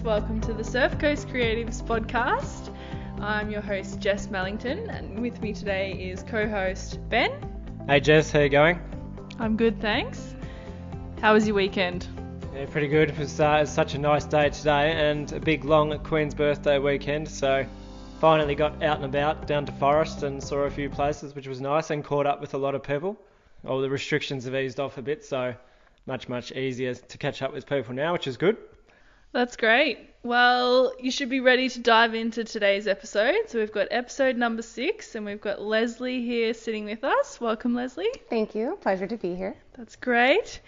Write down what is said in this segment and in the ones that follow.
guys. Welcome to the Surf Coast Creatives podcast. I'm your host, Jess Mellington, and with me today is co host Ben. Hey Jess, how you going? I'm good, thanks. How was your weekend? Yeah, pretty good. It was uh, such a nice day today and a big long Queen's birthday weekend, so finally got out and about down to Forrest and saw a few places, which was nice, and caught up with a lot of people. All the restrictions have eased off a bit, so much much easier to catch up with people now, which is good. That's great. Well, you should be ready to dive into today's episode. So we've got episode number six, and we've got Leslie here sitting with us. Welcome, Leslie. Thank you. Pleasure to be here. That's great.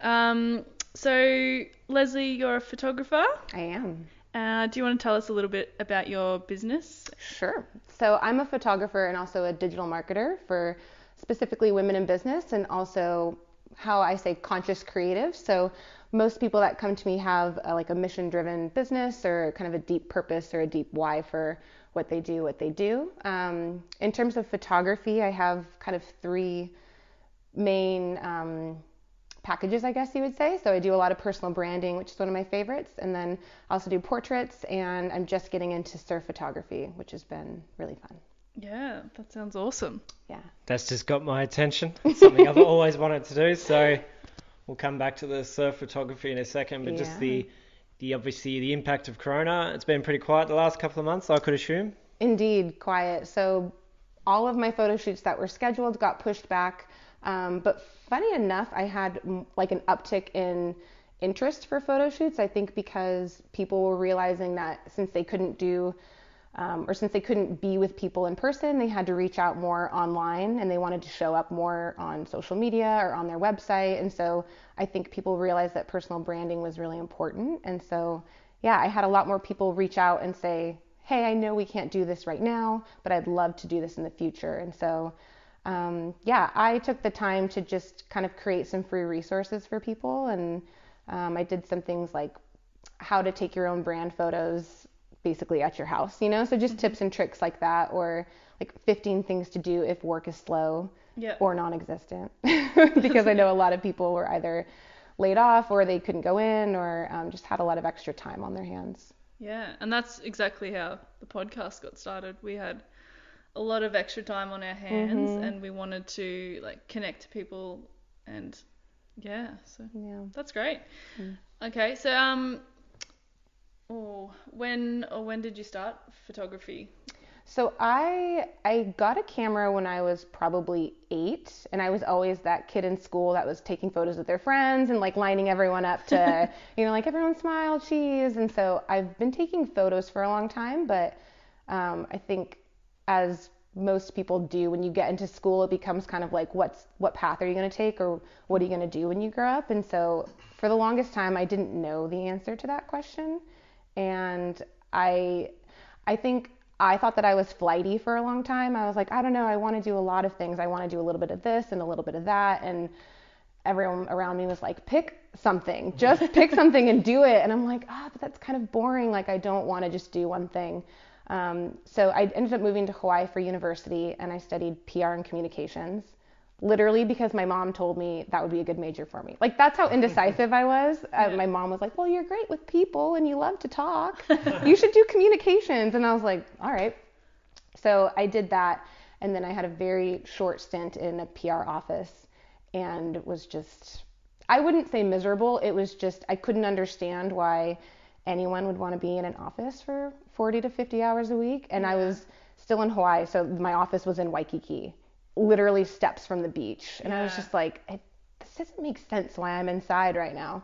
Um, so, Leslie, you're a photographer. I am. Uh, do you want to tell us a little bit about your business? Sure. So, I'm a photographer and also a digital marketer for specifically women in business and also how I say conscious creative. So, most people that come to me have a, like a mission driven business or kind of a deep purpose or a deep why for what they do, what they do. Um, in terms of photography, I have kind of three main um, packages, I guess you would say. So I do a lot of personal branding, which is one of my favorites, and then I also do portraits, and I'm just getting into surf photography, which has been really fun. Yeah, that sounds awesome. Yeah. That's just got my attention. It's something I've always wanted to do, so we'll come back to the surf photography in a second, but just the the obviously the impact of corona. It's been pretty quiet the last couple of months, I could assume. Indeed, quiet. So all of my photo shoots that were scheduled got pushed back. Um, but funny enough, I had like an uptick in interest for photo shoots. I think because people were realizing that since they couldn't do um, or since they couldn't be with people in person, they had to reach out more online and they wanted to show up more on social media or on their website. And so I think people realized that personal branding was really important. And so, yeah, I had a lot more people reach out and say, hey, I know we can't do this right now, but I'd love to do this in the future. And so, um, yeah, I took the time to just kind of create some free resources for people. And um, I did some things like how to take your own brand photos basically at your house, you know? So just tips and tricks like that, or like 15 things to do if work is slow Yeah. or non existent. because I know a lot of people were either laid off or they couldn't go in or um, just had a lot of extra time on their hands. Yeah, and that's exactly how the podcast got started. We had a lot of extra time on our hands, Mm-hmm. and we wanted to like connect to people, and yeah, so Yeah. that's great. Mm. Okay, so um, oh, when or when did you start photography? So I I got a camera when I was probably eight, and I was always that kid in school that was taking photos with their friends and like lining everyone up to, you know, like everyone smile, cheese. And so I've been taking photos for a long time, but um, I think as most people do when you get into school, it becomes kind of like what's what path are you going to take or what are you going to do when you grow up? And so for the longest time, I didn't know the answer to that question, and I I think I thought that I was flighty for a long time. I was like, I don't know, I want to do a lot of things. I want to do a little bit of this and a little bit of that. And everyone around me was like, pick something, just pick something and do it. And I'm like, ah, but that's kind of boring. Like, I don't want to just do one thing. Um, so I ended up moving to Hawaii for university and I studied PR and communications. Literally because my mom told me that would be a good major for me. Like that's how indecisive I was. Uh, my mom was like, "Well, you're great with people and you love to talk. you should do communications." And I was like, "All right." So I did that, and then I had a very short stint in a PR office, and was just I wouldn't say miserable. It was just I couldn't understand why anyone would want to be in an office for 40 to 50 hours a week, and I was still in Hawaii, so my office was in Waikiki, literally steps from the beach, and I was just like, it, this doesn't make sense why I'm inside right now.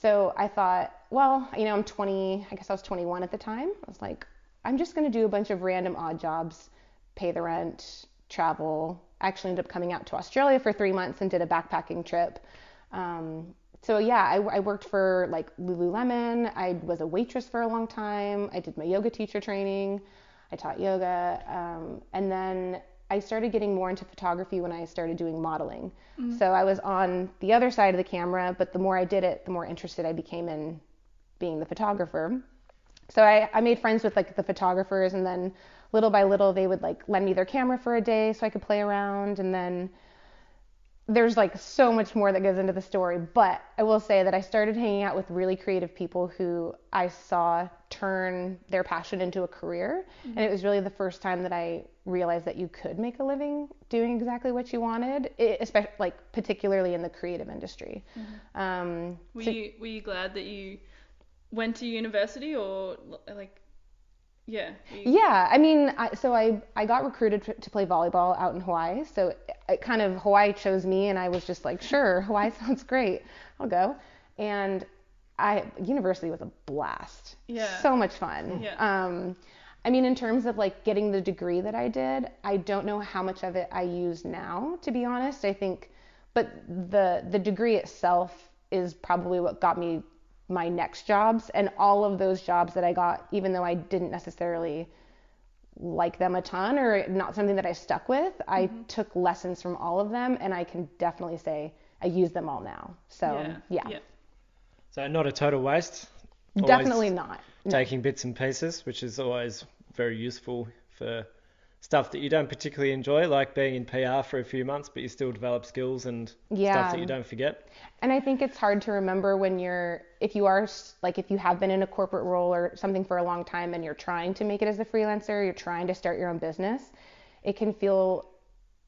So I thought, well, you know, I'm 20, I guess I was 21 at the time. I was like, I'm just going to do a bunch of random odd jobs, pay the rent, travel. I actually ended up coming out to Australia for three months and did a backpacking trip. Um, so yeah, I, I worked for like Lululemon. I was a waitress for a long time. I did my yoga teacher training. I taught yoga. Um, and then I started getting more into photography when I started doing modeling. Mm. So I was on the other side of the camera, but the more I did it, the more interested I became in being the photographer. So I, I made friends with like the photographers and then little by little they would like lend me their camera for a day so I could play around and then there's like so much more that goes into the story, but I will say that I started hanging out with really creative people who I saw turn their passion into a career. Mm. And it was really the first time that I realized that you could make a living doing exactly what you wanted, especially like particularly in the creative industry. Um, Were so- you were you glad that you went to university or like yeah? you- Yeah, I mean, I, so I I got recruited to, to play volleyball out in Hawaii. So it, it kind of Hawaii chose me, and I was just like, sure, Hawaii sounds great, I'll go. And I university was a blast. Yeah. So much fun. Yeah. Um, I mean, in terms of like getting the degree that I did, I don't know how much of it I use now, to be honest. I think, but the the degree itself is probably what got me my next jobs and all of those jobs that I got, even though I didn't necessarily like them a ton or not something that I stuck with, I Mm-hmm. took lessons from all of them and I can definitely say I use them all now. So yeah, yeah. So not a total waste. Always definitely not. Taking bits and pieces, which is always very useful for stuff that you don't particularly enjoy, like being in PR for a few months, but you still develop skills and Yeah. stuff that you don't forget. And I think it's hard to remember when you're, if you are, like, if you have been in a corporate role or something for a long time and you're trying to make it as a freelancer, you're trying to start your own business, it can feel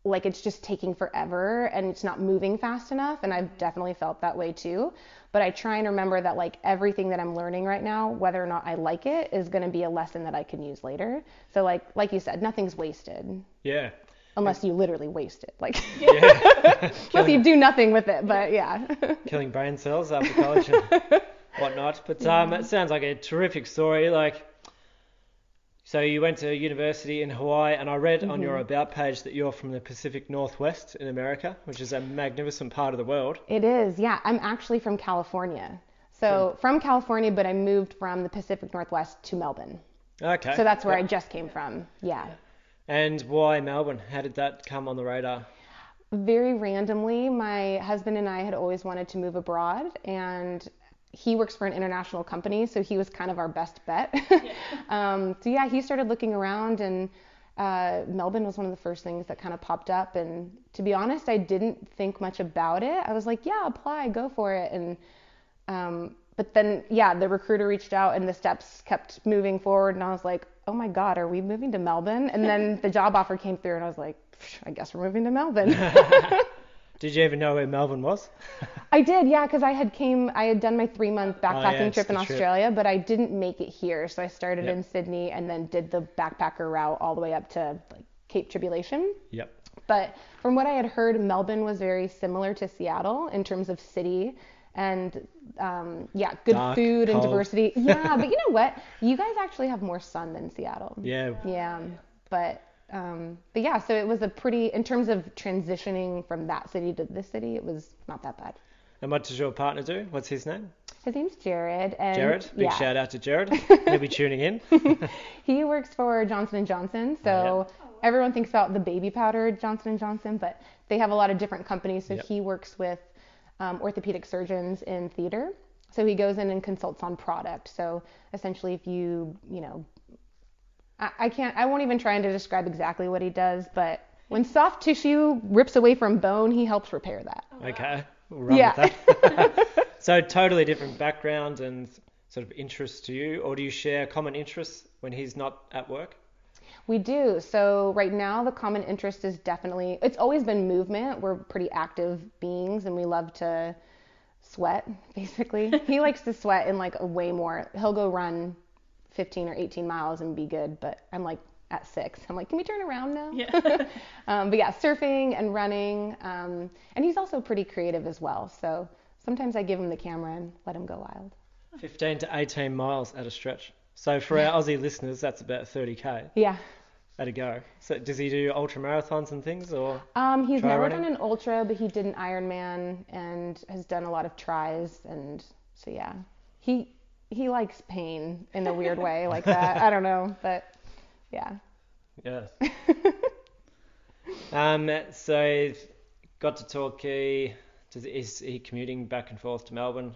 like it's just taking forever and it's not moving fast enough. And I've definitely felt that way too. But I try and remember that, like, everything that I'm learning right now, whether or not I like it, is going to be a lesson that I can use later. So, like, like you said, nothing's wasted Yeah. unless you literally waste it. Like, Yeah. unless you do nothing with it. But yeah. killing brain cells after college and whatnot. But um, it sounds like a terrific story. Like, so you went to university in Hawaii, and I read on your mm-hmm. about page that you're from the Pacific Northwest in America, which is a magnificent part of the world. It is, yeah. I'm actually from California. So hmm. from California, but I moved from the Pacific Northwest to Melbourne. Okay. So that's where I just came from. Yeah. And why Melbourne? How did that come on the radar? Very randomly, my husband and I had always wanted to move abroad, and he works for an international company, so he was kind of our best bet. um, so yeah, he started looking around, and uh, Melbourne was one of the first things that kind of popped up. And to be honest, I didn't think much about it. I was like, yeah, apply, go for it. And um, but then yeah, the recruiter reached out, and the steps kept moving forward, and I was like, oh my god, are we moving to Melbourne? And then the job offer came through, and I was like, I guess we're moving to Melbourne. Did you even know where Melbourne was? I did, yeah, because I had came, I had done my three month backpacking Oh, yeah, trip in the trip. Australia, but I didn't make it here. So I started Yep. in Sydney and then did the backpacker route all the way up to like Cape Tribulation. Yep. But from what I had heard, Melbourne was very similar to Seattle in terms of city and um, yeah, good Dark, food and cold. diversity. Yeah, but you know what? You guys actually have more sun than Seattle. Yeah. Yeah, but um, but yeah, so it was a pretty in terms of transitioning from that city to this city, it was not that bad. And what does your partner do? What's his name? His name's Jared, and Jared. Big yeah, shout out to Jared. He'll be tuning in. he works for Johnson and Johnson. So everyone thinks about the baby powder Johnson and Johnson, but they have a lot of different companies. So Yep. he works with um, orthopedic surgeons in theater. So he goes in and consults on product. So essentially, if you you know, I, I can't, I won't even try to describe exactly what he does, but when soft tissue rips away from bone, he helps repair that. Okay. We'll run Yeah. with that. so totally different background and sort of interests to you, or do you share common interests when he's not at work? We do. So right now the common interest is definitely it's always been movement. We're pretty active beings and we love to sweat basically. he likes to sweat in like a way more. He'll go run 15 or 18 miles and be good, but I'm like at 6. I'm like, "Can we turn around now?" Yeah. um, but yeah, surfing and running. Um, and he's also pretty creative as well. So sometimes I give him the camera and let him go wild. 15 to 18 miles at a stretch. So for our Aussie listeners, that's about 30k Yeah. at a go. So does he do ultra marathons and things, or Um, he's never running? done an ultra, but he did an Ironman and has done a lot of tris, and so yeah, he he likes pain in a weird way like that. I don't know, but yeah. yeah? um, so got to Torquay. Does is he commuting back and forth to Melbourne?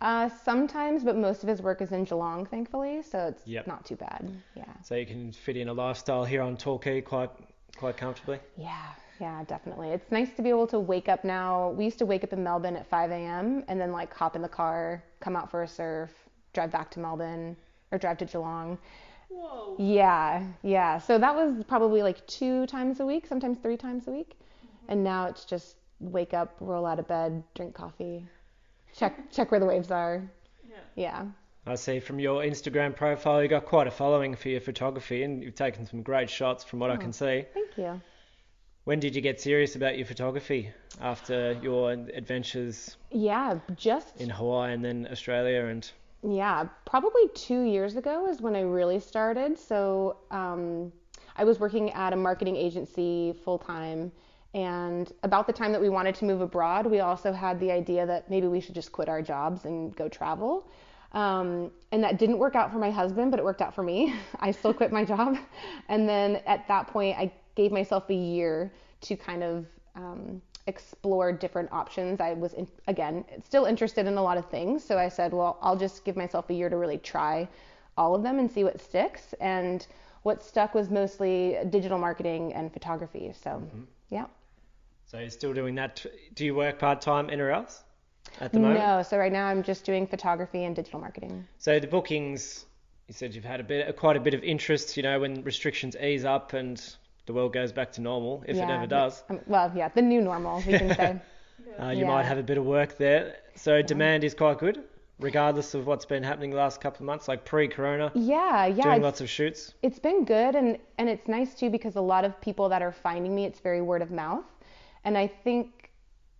Uh, sometimes, but most of his work is in Geelong, thankfully, so it's Yep. not too bad. Yeah. So you can fit in a lifestyle here on Torquay quite quite comfortably. Yeah. Yeah, definitely. It's nice to be able to wake up now. We used to wake up in Melbourne at 5 a.m. and then like hop in the car, come out for a surf, drive back to Melbourne or drive to Geelong. Whoa. Yeah, yeah. So that was probably like two times a week, sometimes three times a week. Mm-hmm. And now it's just wake up, roll out of bed, drink coffee, check check where the waves are. Yeah. Yeah. I see from your Instagram profile you got quite a following for your photography and you've taken some great shots from what I can oh, see. Thank you. When did you get serious about your photography after your adventures Yeah, just in Hawaii and then Australia and Yeah, probably two years ago is when I really started. So um, I was working at a marketing agency full time. And about the time that we wanted to move abroad, we also had the idea that maybe we should just quit our jobs and go travel. Um, and that didn't work out for my husband, but it worked out for me. I still quit my job. And then at that point, I gave myself a year to kind of um, explore different options. I was, in, again, still interested in a lot of things. So I said, well, I'll just give myself a year to really try all of them and see what sticks. And what stuck was mostly digital marketing and photography. So, mm-hmm. yeah. so you're still doing that. Do you work part time anywhere else at the moment? No, so right now I'm just doing photography and digital marketing. So the bookings, you said you've had a bit, quite a bit of interest. You know, when restrictions ease up and the world goes back to normal, if it ever does, Um, well, yeah, the new normal, we can say. uh, you Yeah. might have a bit of work there. So demand is quite good, regardless of what's been happening the last couple of months, like pre-corona, Yeah, yeah. doing lots of shoots. it's been good and and it's nice too because a lot of people that are finding me it's very word of mouth and i think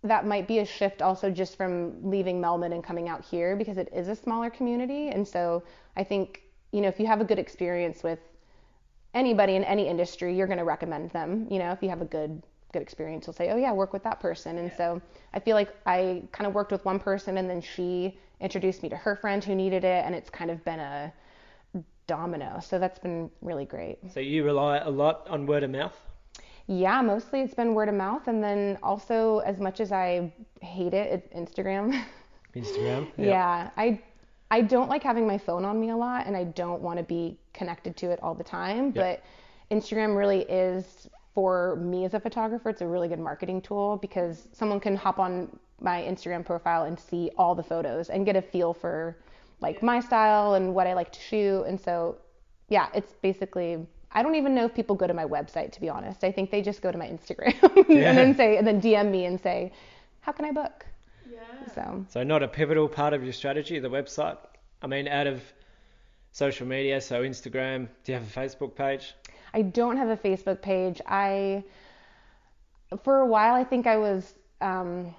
that might be a shift also just from leaving melbourne and coming out here because it is a smaller community and so i think you know if you have a good experience with anybody in any industry you're going to recommend them you know if you have a good good experience you'll say oh yeah work with that person. And so i feel like i kind of worked with one person and then she introduced me to her friend who needed it and it's kind of been a domino. So that's been really great. So you rely a lot on word of mouth. yeah mostly it's been word of mouth and then also as much as i hate it it's instagram. Instagram. yeah i i don't like having my phone on me a lot and i don't want to be connected to it all the time but instagram really is for me as a photographer it's a really good marketing tool because someone can hop on my instagram profile and see all the photos and get a feel for like my style and what i like to shoot and so yeah it's basically i don't even know if people go to my website to be honest. I think they just go to my instagram Yeah. and then say and then dm me and say how can i book Yeah. so So not a pivotal part of your strategy, the website. I mean, out of social media, so Instagram. Do you have a Facebook page? I don't have a Facebook page. I, for a while, I think I was, um,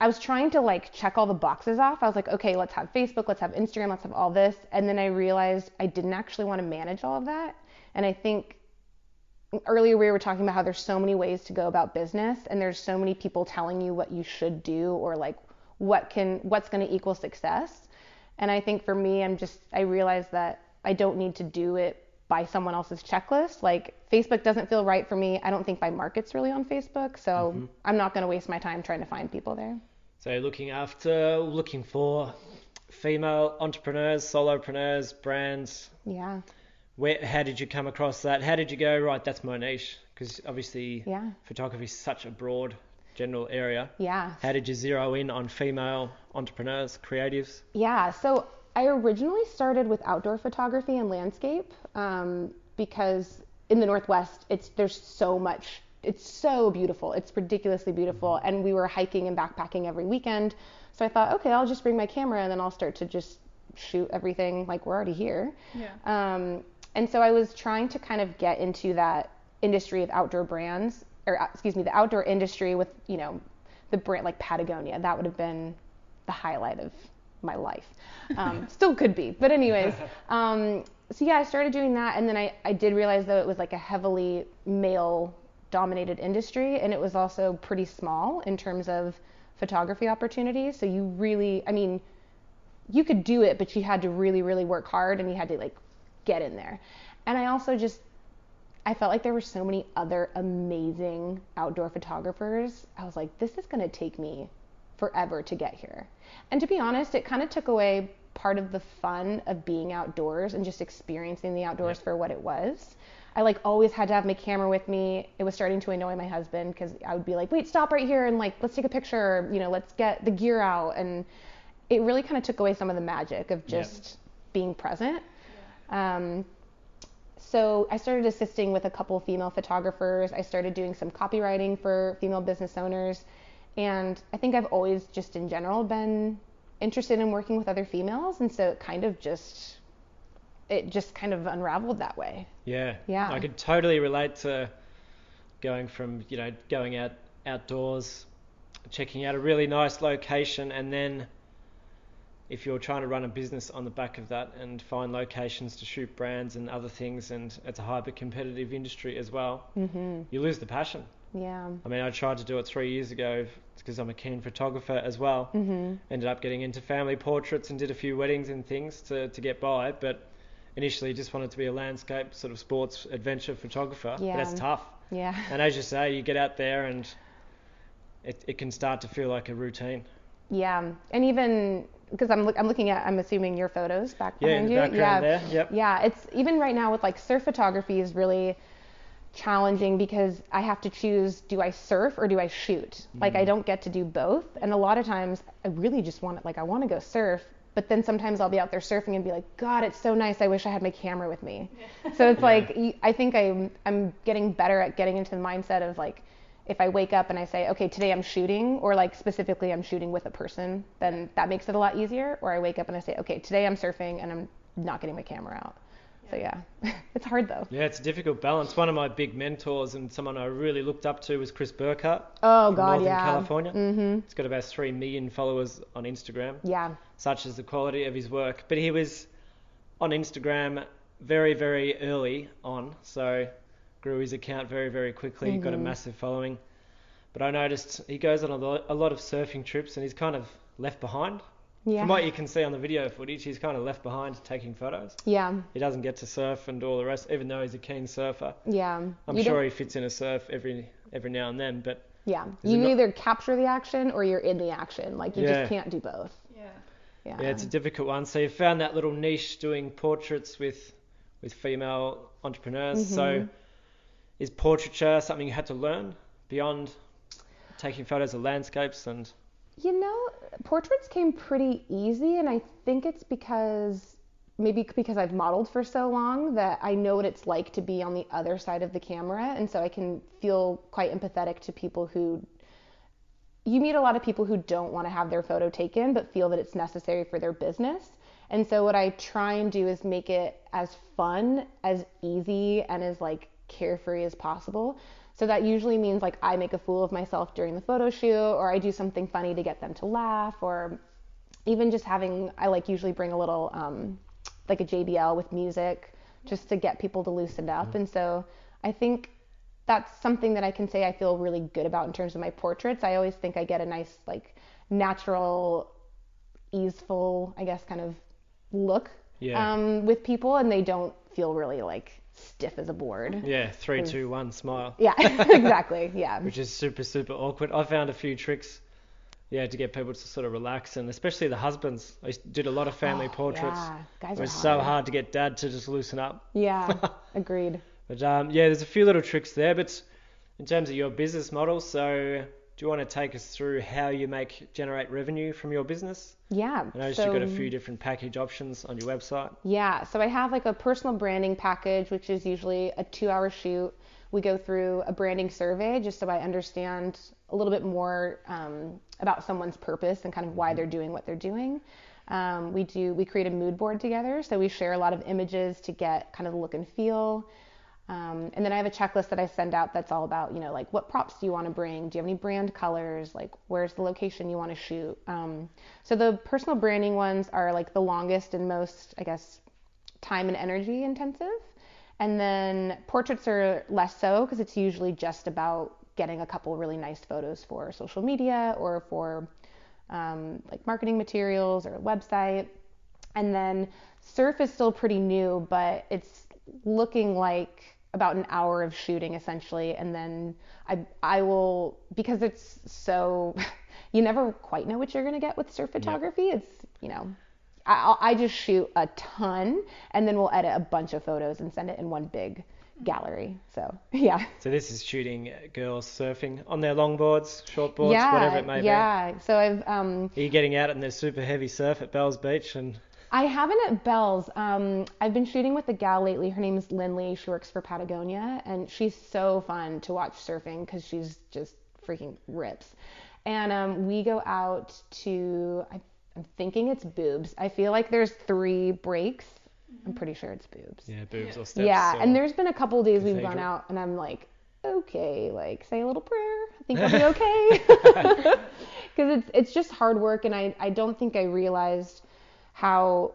I was trying to like check all the boxes off. I was like, okay, let's have Facebook, let's have Instagram, let's have all this. And then I realized I didn't actually want to manage all of that. And I think earlier we were talking about how there's so many ways to go about business and there's so many people telling you what you should do or like what can what's going to equal success. And i think for me i'm just i realized that i don't need to do it by someone else's checklist. Like facebook doesn't feel right for me. I don't think my market's really on facebook so mm-hmm. i'm not going to waste my time trying to find people there. So looking after, looking for female entrepreneurs, solopreneurs, brands. yeah Where, how did you come across that? How did you go? Right, that's my niche. Because obviously, yeah photography is such a broad, general area. yeah How did you zero in on female entrepreneurs, creatives? Yeah, so I originally started with outdoor photography and landscape um, because in the Northwest, it's there's so much. It's so beautiful. It's ridiculously beautiful, and we were hiking and backpacking every weekend. So I thought, okay, I'll just bring my camera and then I'll start to just shoot everything like we're already here. Yeah. Um, and so I was trying to kind of get into that industry of outdoor brands, or uh, excuse me, the outdoor industry with, you know, the brand like Patagonia. That would have been the highlight of my life. Um, still could be, but anyways. Um, so yeah, I started doing that, and then I, I did realize though it was like a heavily male dominated industry, and it was also pretty small in terms of photography opportunities. So you really, I mean, you could do it, but you had to really, really work hard and you had to like get in there. And I also just, I felt like there were so many other amazing outdoor photographers. I was like, this is going to take me forever to get here. And to be honest, it kind of took away part of the fun of being outdoors and just experiencing the outdoors for what it was. I like always had to have my camera with me. It was starting to annoy my husband because I would be like, wait, stop right here and like let's take a picture. You know, let's get the gear out. And it really kind of took away some of the magic of just being present. Um, so I started assisting with a couple female photographers. I started doing some copywriting for female business owners. And I think I've always just in general been interested in working with other females. And so it kind of just, it just kind of unraveled that way. Yeah. Yeah. I could totally relate to going from, you know, going out outdoors, checking out a really nice location, and then if you're trying to run a business on the back of that and find locations to shoot brands and other things, and it's a hyper competitive industry as well, hmm you lose the passion. Yeah. I mean, I tried to do it three years ago because I'm a keen photographer as well. hmm Ended up getting into family portraits and did a few weddings and things to, to get by, but initially just wanted to be a landscape sort of sports adventure photographer. Yeah. But that's tough. Yeah. And as you say, you get out there and it, it can start to feel like a routine. Yeah. And even because I'm, I'm looking at, I'm assuming your photos back Yeah, behind in the you. background yeah. there. Yep. Yeah, it's even right now with like surf photography is really challenging because I have to choose do I surf or do I shoot? Like Mm. I don't get to do both. And a lot of times I really just want it like I want to go surf, but then sometimes I'll be out there surfing and be like, God, it's so nice. I wish I had my camera with me. So it's Yeah. like I think I'm I'm getting better at getting into the mindset of like if I wake up and I say, okay, today I'm shooting, or like specifically I'm shooting with a person, then that makes it a lot easier. Or I wake up and I say, okay, today I'm surfing and I'm not getting my camera out. So yeah, it's hard though. Yeah, it's a difficult balance. One of my big mentors and someone I really looked up to was Chris Burkard Oh from God, Northern yeah. California. Mhm. He's got about 3 million followers on Instagram. Yeah. such as the quality of his work. But he was on Instagram very, very early on, so grew his account very, very quickly. Got a Mhm. massive following. But I noticed he goes on a lot, a lot of surfing trips, and he's kind of left behind. Yeah. From what you can see on the video footage, he's kind of left behind taking photos. Yeah. He doesn't get to surf and do all the rest, even though he's a keen surfer. Yeah. I'm You sure don't- he fits in a surf every every now and then, but Yeah. Is it You not- either capture the action or you're in the action. Like you Yeah. just can't do both. Yeah. Yeah. Yeah, it's a difficult one. So you found that little niche doing portraits with with female entrepreneurs. So Mhm. Is portraiture something you had to learn beyond taking photos of landscapes and You know, portraits came pretty easy, and I think it's because maybe because I've modeled for so long that I know what it's like to be on the other side of the camera, and so I can feel quite empathetic to people who. You meet a lot of people who don't want to have their photo taken, but feel that it's necessary for their business. And so what I try and do is make it as fun, as easy, and as like carefree as possible. So that usually means like I make a fool of myself during the photo shoot, or I do something funny to get them to laugh, or even just having I like usually bring a little um, like a JBL with music just to get people to loosen up. And so I think that's something that I can say I feel really good about in terms of my portraits. I always think I get a nice like natural, easeful, I guess, kind of look Yeah. um, with people, and they don't feel really like stiff as a board. yeah, three, two, one, smile. Yeah, exactly. Yeah. Which is super, super awkward. I found a few tricks, yeah, to get people to sort of relax, and especially the husbands. I did a lot of family Oh, portraits. Yeah, guys It was so hard to get dad to just loosen up. Yeah, agreed. But um, yeah, there's a few little tricks there. But in terms of your business model, so do you want to take us through how you make generate revenue from your business? Yeah. I noticed so, you've got a few different package options on your website. Yeah, so I have like a personal branding package, which is usually a two hour shoot. We go through a branding survey just so I understand a little bit more um, about someone's purpose and kind of why they're doing what they're doing. Um, we do we create a mood board together, so we share a lot of images to get kind of the look and feel. Um, and then I have a checklist that I send out that's all about, you know, like what props do you want to bring? Do you have any brand colors? Like where's the location you want to shoot? Um, so the personal branding ones are like the longest and most, I guess, time and energy intensive. And then portraits are less so because it's usually just about getting a couple really nice photos for social media or for um, like marketing materials or a website. And then surf is still pretty new, but it's looking like about an hour of shooting essentially. And then I, I will, because it's so, you never quite know what you're going to get with surf photography. It's, you know, I, I'll- just shoot a ton and then we'll edit a bunch of photos and send it in one big gallery. So yeah. So this is shooting girls surfing on their longboards, shortboards, yeah, whatever it may be. yeah. So I've um. Are you getting out in their super heavy surf at Bells Beach and I haven't at Bell's. Um, I've been shooting with a gal lately. Her name is Lindley. She works for Patagonia, and she's so fun to watch surfing because she's just freaking rips. And um, we go out to. I, I'm thinking it's boobs. I feel like there's three breaks. I'm pretty sure it's boobs. yeah, boobs or steps? Yeah, or- and there's been a couple days we've gone out, and I'm like, okay, like say a little prayer. I think I'll be okay. Because it's it's just hard work, and I I don't think I realized how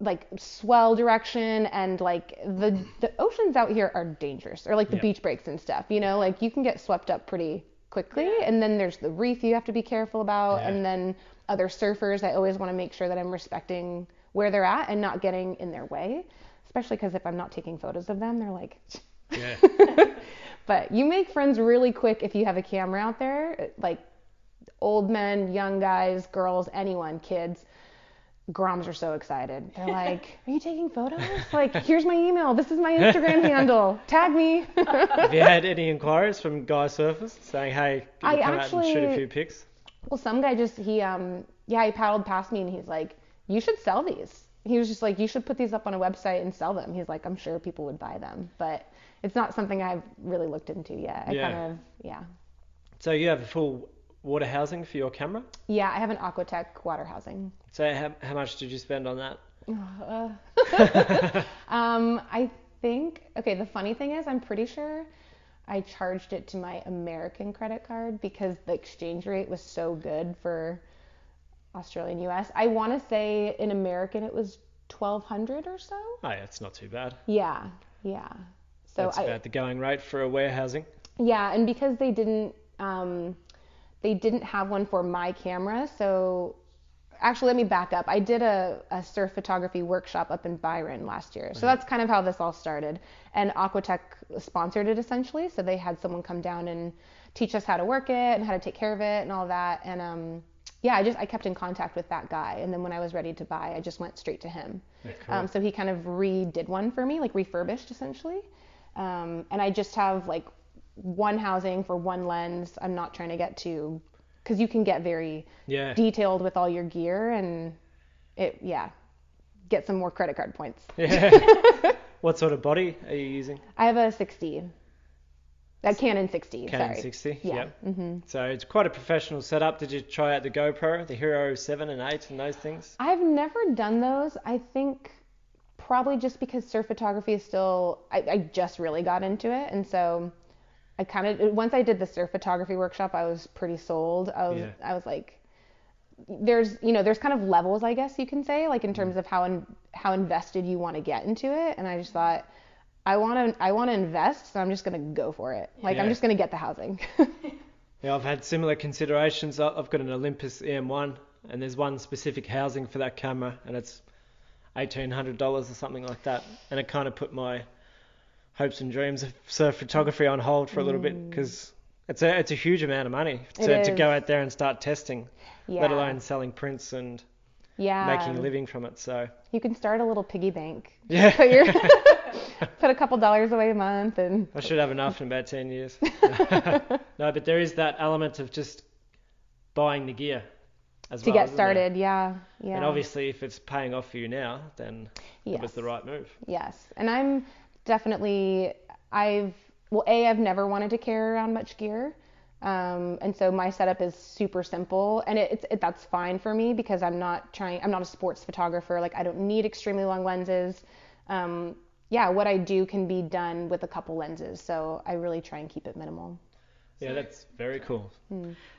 like swell direction and like the the oceans out here are dangerous, or like the Yeah. beach breaks and stuff. You know, like you can get swept up pretty quickly, and then there's the reef you have to be careful about, Yeah. and then other surfers. I always want to make sure that I'm respecting where they're at and not getting in their way, especially because if I'm not taking photos of them, they're like. Yeah. But you make friends really quick if you have a camera out there. Like old men, young guys, girls, anyone, kids. Groms are so excited. They're like, "Are you taking photos? Like, here's my email. This is my Instagram handle. Tag me." Have you had any inquiries from guy surfers saying, "Hey, can you I come out and shoot a few pics"? well, some guy just he um yeah he paddled past me and he's like, "You should sell these." He was just like, "You should put these up on a website and sell them." He's like, "I'm sure people would buy them, but it's not something I've really looked into yet." I Yeah. kind of yeah. So you have a full water housing for your camera. Yeah, I have an Aquatech water housing. So how, how much did you spend on that? Uh, um, I think okay. The funny thing is, I'm pretty sure I charged it to my American credit card because the exchange rate was so good for Australian US. I want to say in American it was 1200 or so. Oh, yeah, it's not too bad. Yeah, yeah. So That's I, about the going rate for a water housing. yeah, and because they didn't um, they didn't have one for my camera, so actually let me back up. I did a, a surf photography workshop up in Byron last year. So that's kind of how this all started. And Aquatech sponsored it essentially. So they had someone come down and teach us how to work it and how to take care of it and all that. And um, yeah, I just I kept in contact with that guy. And then when I was ready to buy, I just went straight to him. cool. Um, so he kind of redid one for me, like refurbished essentially. Um, and I just have like one housing for one lens. I'm not trying to get to, because you can get very Yeah. detailed with all your gear and it, yeah, get some more credit card points. Yeah. what sort of body are you using? I have a 60, a Canon 60. Canon sorry. 60. Yeah. Yep. hmm So it's quite a professional setup. Did you try out the GoPro, the Hero 7 and 8, and those things? I've never done those. I think probably just because surf photography is still, I, I just really got into it. And so I kind of, uh, once I did the surf photography workshop, I was pretty sold. I was, Yeah. I was like, there's, you know, there's kind of levels, I guess you can say, like in terms mm. of how, in, how invested you want to get into it. And I just thought, I want to, I want to invest, so I'm just going to go for it. Like, I'm just going to get the housing. Yeah, I've had similar considerations. I've got an Olympus EM1, and there's one specific housing for that camera, and it's $1,800 or something like that. And it kind of put my hopes and dreams of surf photography on hold for a little bit mm. because it's a it's a huge amount of money to, to go out there and start testing, yeah. let alone selling prints and yeah. making a living from it. So You can start a little piggy bank. yeah, Put your, put a couple dollars away a month and I should have enough in about 10 years. no, but there is that element of just buying the gear as well. to well. get started. Yeah, yeah. And obviously, if it's paying off for you now, then it was the right move. Yes, and I'm definitely I've well, a I've never wanted to carry around much gear, um, and so my setup is super simple, and it, it's it, that's fine for me because I'm not trying. I'm not a sports photographer. Like I don't need extremely long lenses. Um, yeah, what I do can be done with a couple lenses, so I really try and keep it minimal. Yeah, that's very cool.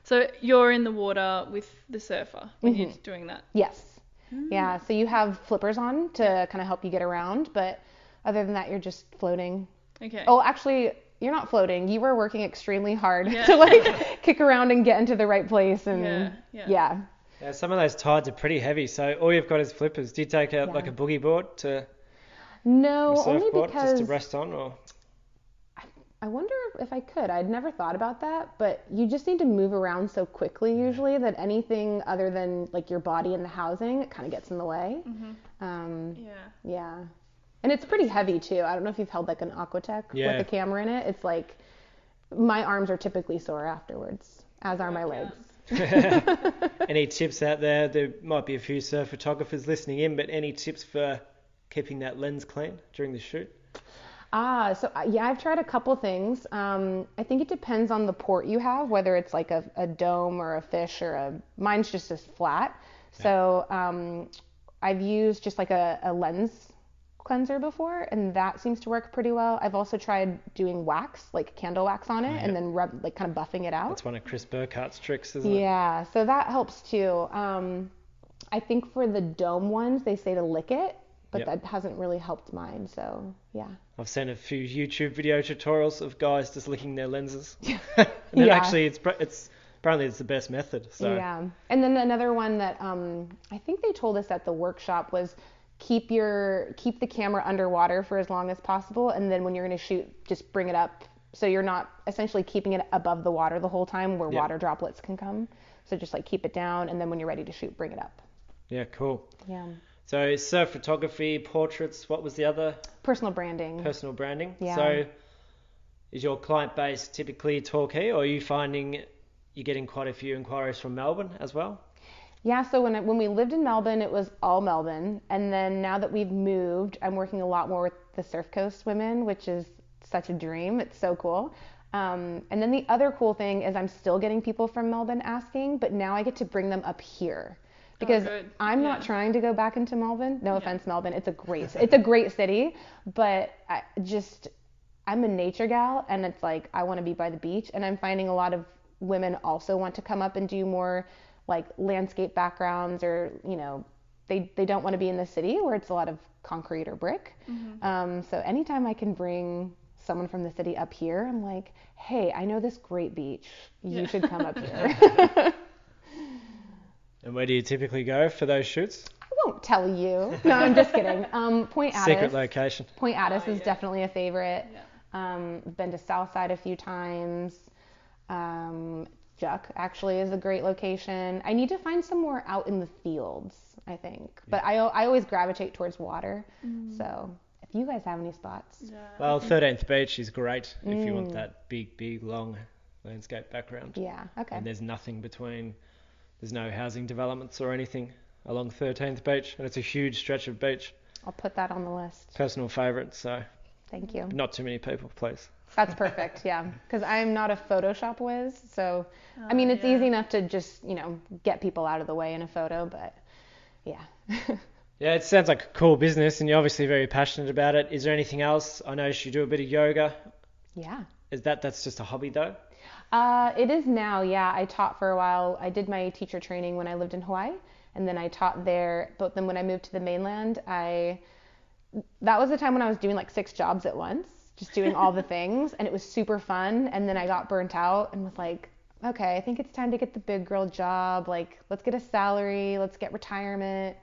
So you're in the water with the surfer when you're Mm-hmm. doing that. Yes. Yeah, so you have flippers on to kind of help you get around, but other than that, you're just floating. Okay. Oh, actually, you're not floating. You were working extremely hard Yeah. to like kick around and get into the right place, and Yeah, yeah. yeah. Yeah, some of those tides are pretty heavy, so all you've got is flippers. Do you take out Yeah. like a boogie board to No, a only surfboard just because to rest on, or I wonder if I could. I'd never thought about that, but you just need to move around so quickly usually that anything other than like your body and the housing, it kind of gets in the way. Mm-hmm. Um, Yeah. yeah. And it's pretty heavy too. I don't know if you've held like an Aquatech Yeah. with a camera in it. It's like my arms are typically sore afterwards, as are my legs. Any tips out there? There might be a few surf photographers listening in, but any tips for keeping that lens clean during the shoot? Ah, so uh, yeah, I've tried a couple things. Um, I think it depends on the port you have, whether it's like a, a dome or a fish or a. Mine's just as flat. So um, I've used just like a, a lens cleanser before, and that seems to work pretty well. I've also tried doing wax, like candle wax on it, yeah. and then rub, like kind of buffing it out. That's one of Chris Burkard's tricks, isn't it? Yeah, so that helps too. Um, I think for the dome ones, they say to lick it, but Yep. that hasn't really helped mine. So yeah. I've seen a few YouTube video tutorials of guys just licking their lenses. and then Yeah. actually, it's it's apparently it's the best method. So Yeah. And then another one that um, I think they told us at the workshop was keep your keep the camera underwater for as long as possible, and then when you're going to shoot, just bring it up so you're not essentially keeping it above the water the whole time where Yeah. water droplets can come. So just like keep it down, and then when you're ready to shoot, bring it up. yeah, cool. Yeah. So surf photography, portraits. What was the other? Personal branding. Personal branding. Yeah. So is your client base typically Torquay, or are you finding you're getting quite a few inquiries from Melbourne as well? Yeah, so when I, when we lived in Melbourne, it was all Melbourne, and then now that we've moved, I'm working a lot more with the Surf Coast women, which is such a dream. It's so cool. Um, and then the other cool thing is I'm still getting people from Melbourne asking, but now I get to bring them up here because good. I'm not trying to go back into Melbourne. No offense, Melbourne. It's a great it's a great city, but I just I'm a nature gal and it's like I want to be by the beach and I'm finding a lot of women also want to come up and do more like landscape backgrounds or you know they they don't want to be in the city where it's a lot of concrete or brick. Um, so anytime I can bring someone from the city up here, I'm like, hey, I know this great beach. You Yeah. should come up here. And where do you typically go for those shoots? I won't tell you. No, I'm just kidding. Um, Point Addis. Secret location. Point Addis Oh, is yeah. definitely a favorite. Yeah. Um, been to Southside a few times. Um, Juc actually is a great location. I need to find some more out in the fields, I think. But I, I always gravitate towards water. So if you guys have any spots, Yeah. Well, 13th Beach is great if you Mm. want that big, big, long landscape background. yeah, okay. And there's nothing between, there's no housing developments or anything along 13th Beach, and it's a huge stretch of beach. I'll put that on the list. Personal favourite, so Thank you. not too many people, please. That's perfect, yeah. Because I'm not a Photoshop whiz, so I Oh, mean it's yeah. easy enough to just you know get people out of the way in a photo, but yeah. Yeah, it sounds like a cool business, and you're obviously very passionate about it. Is there anything else? I noticed you do a bit of yoga. yeah. Is that that's just a hobby though? Uh, it is now, yeah. I taught for a while. I did my teacher training when I lived in Hawaii, and then I taught there. But then when I moved to the mainland, I that was the time when I was doing like six jobs at once, just doing all the things, and it was super fun. And then I got burnt out and was like, okay, I think it's time to get the big girl job. Like, let's get a salary, let's get retirement.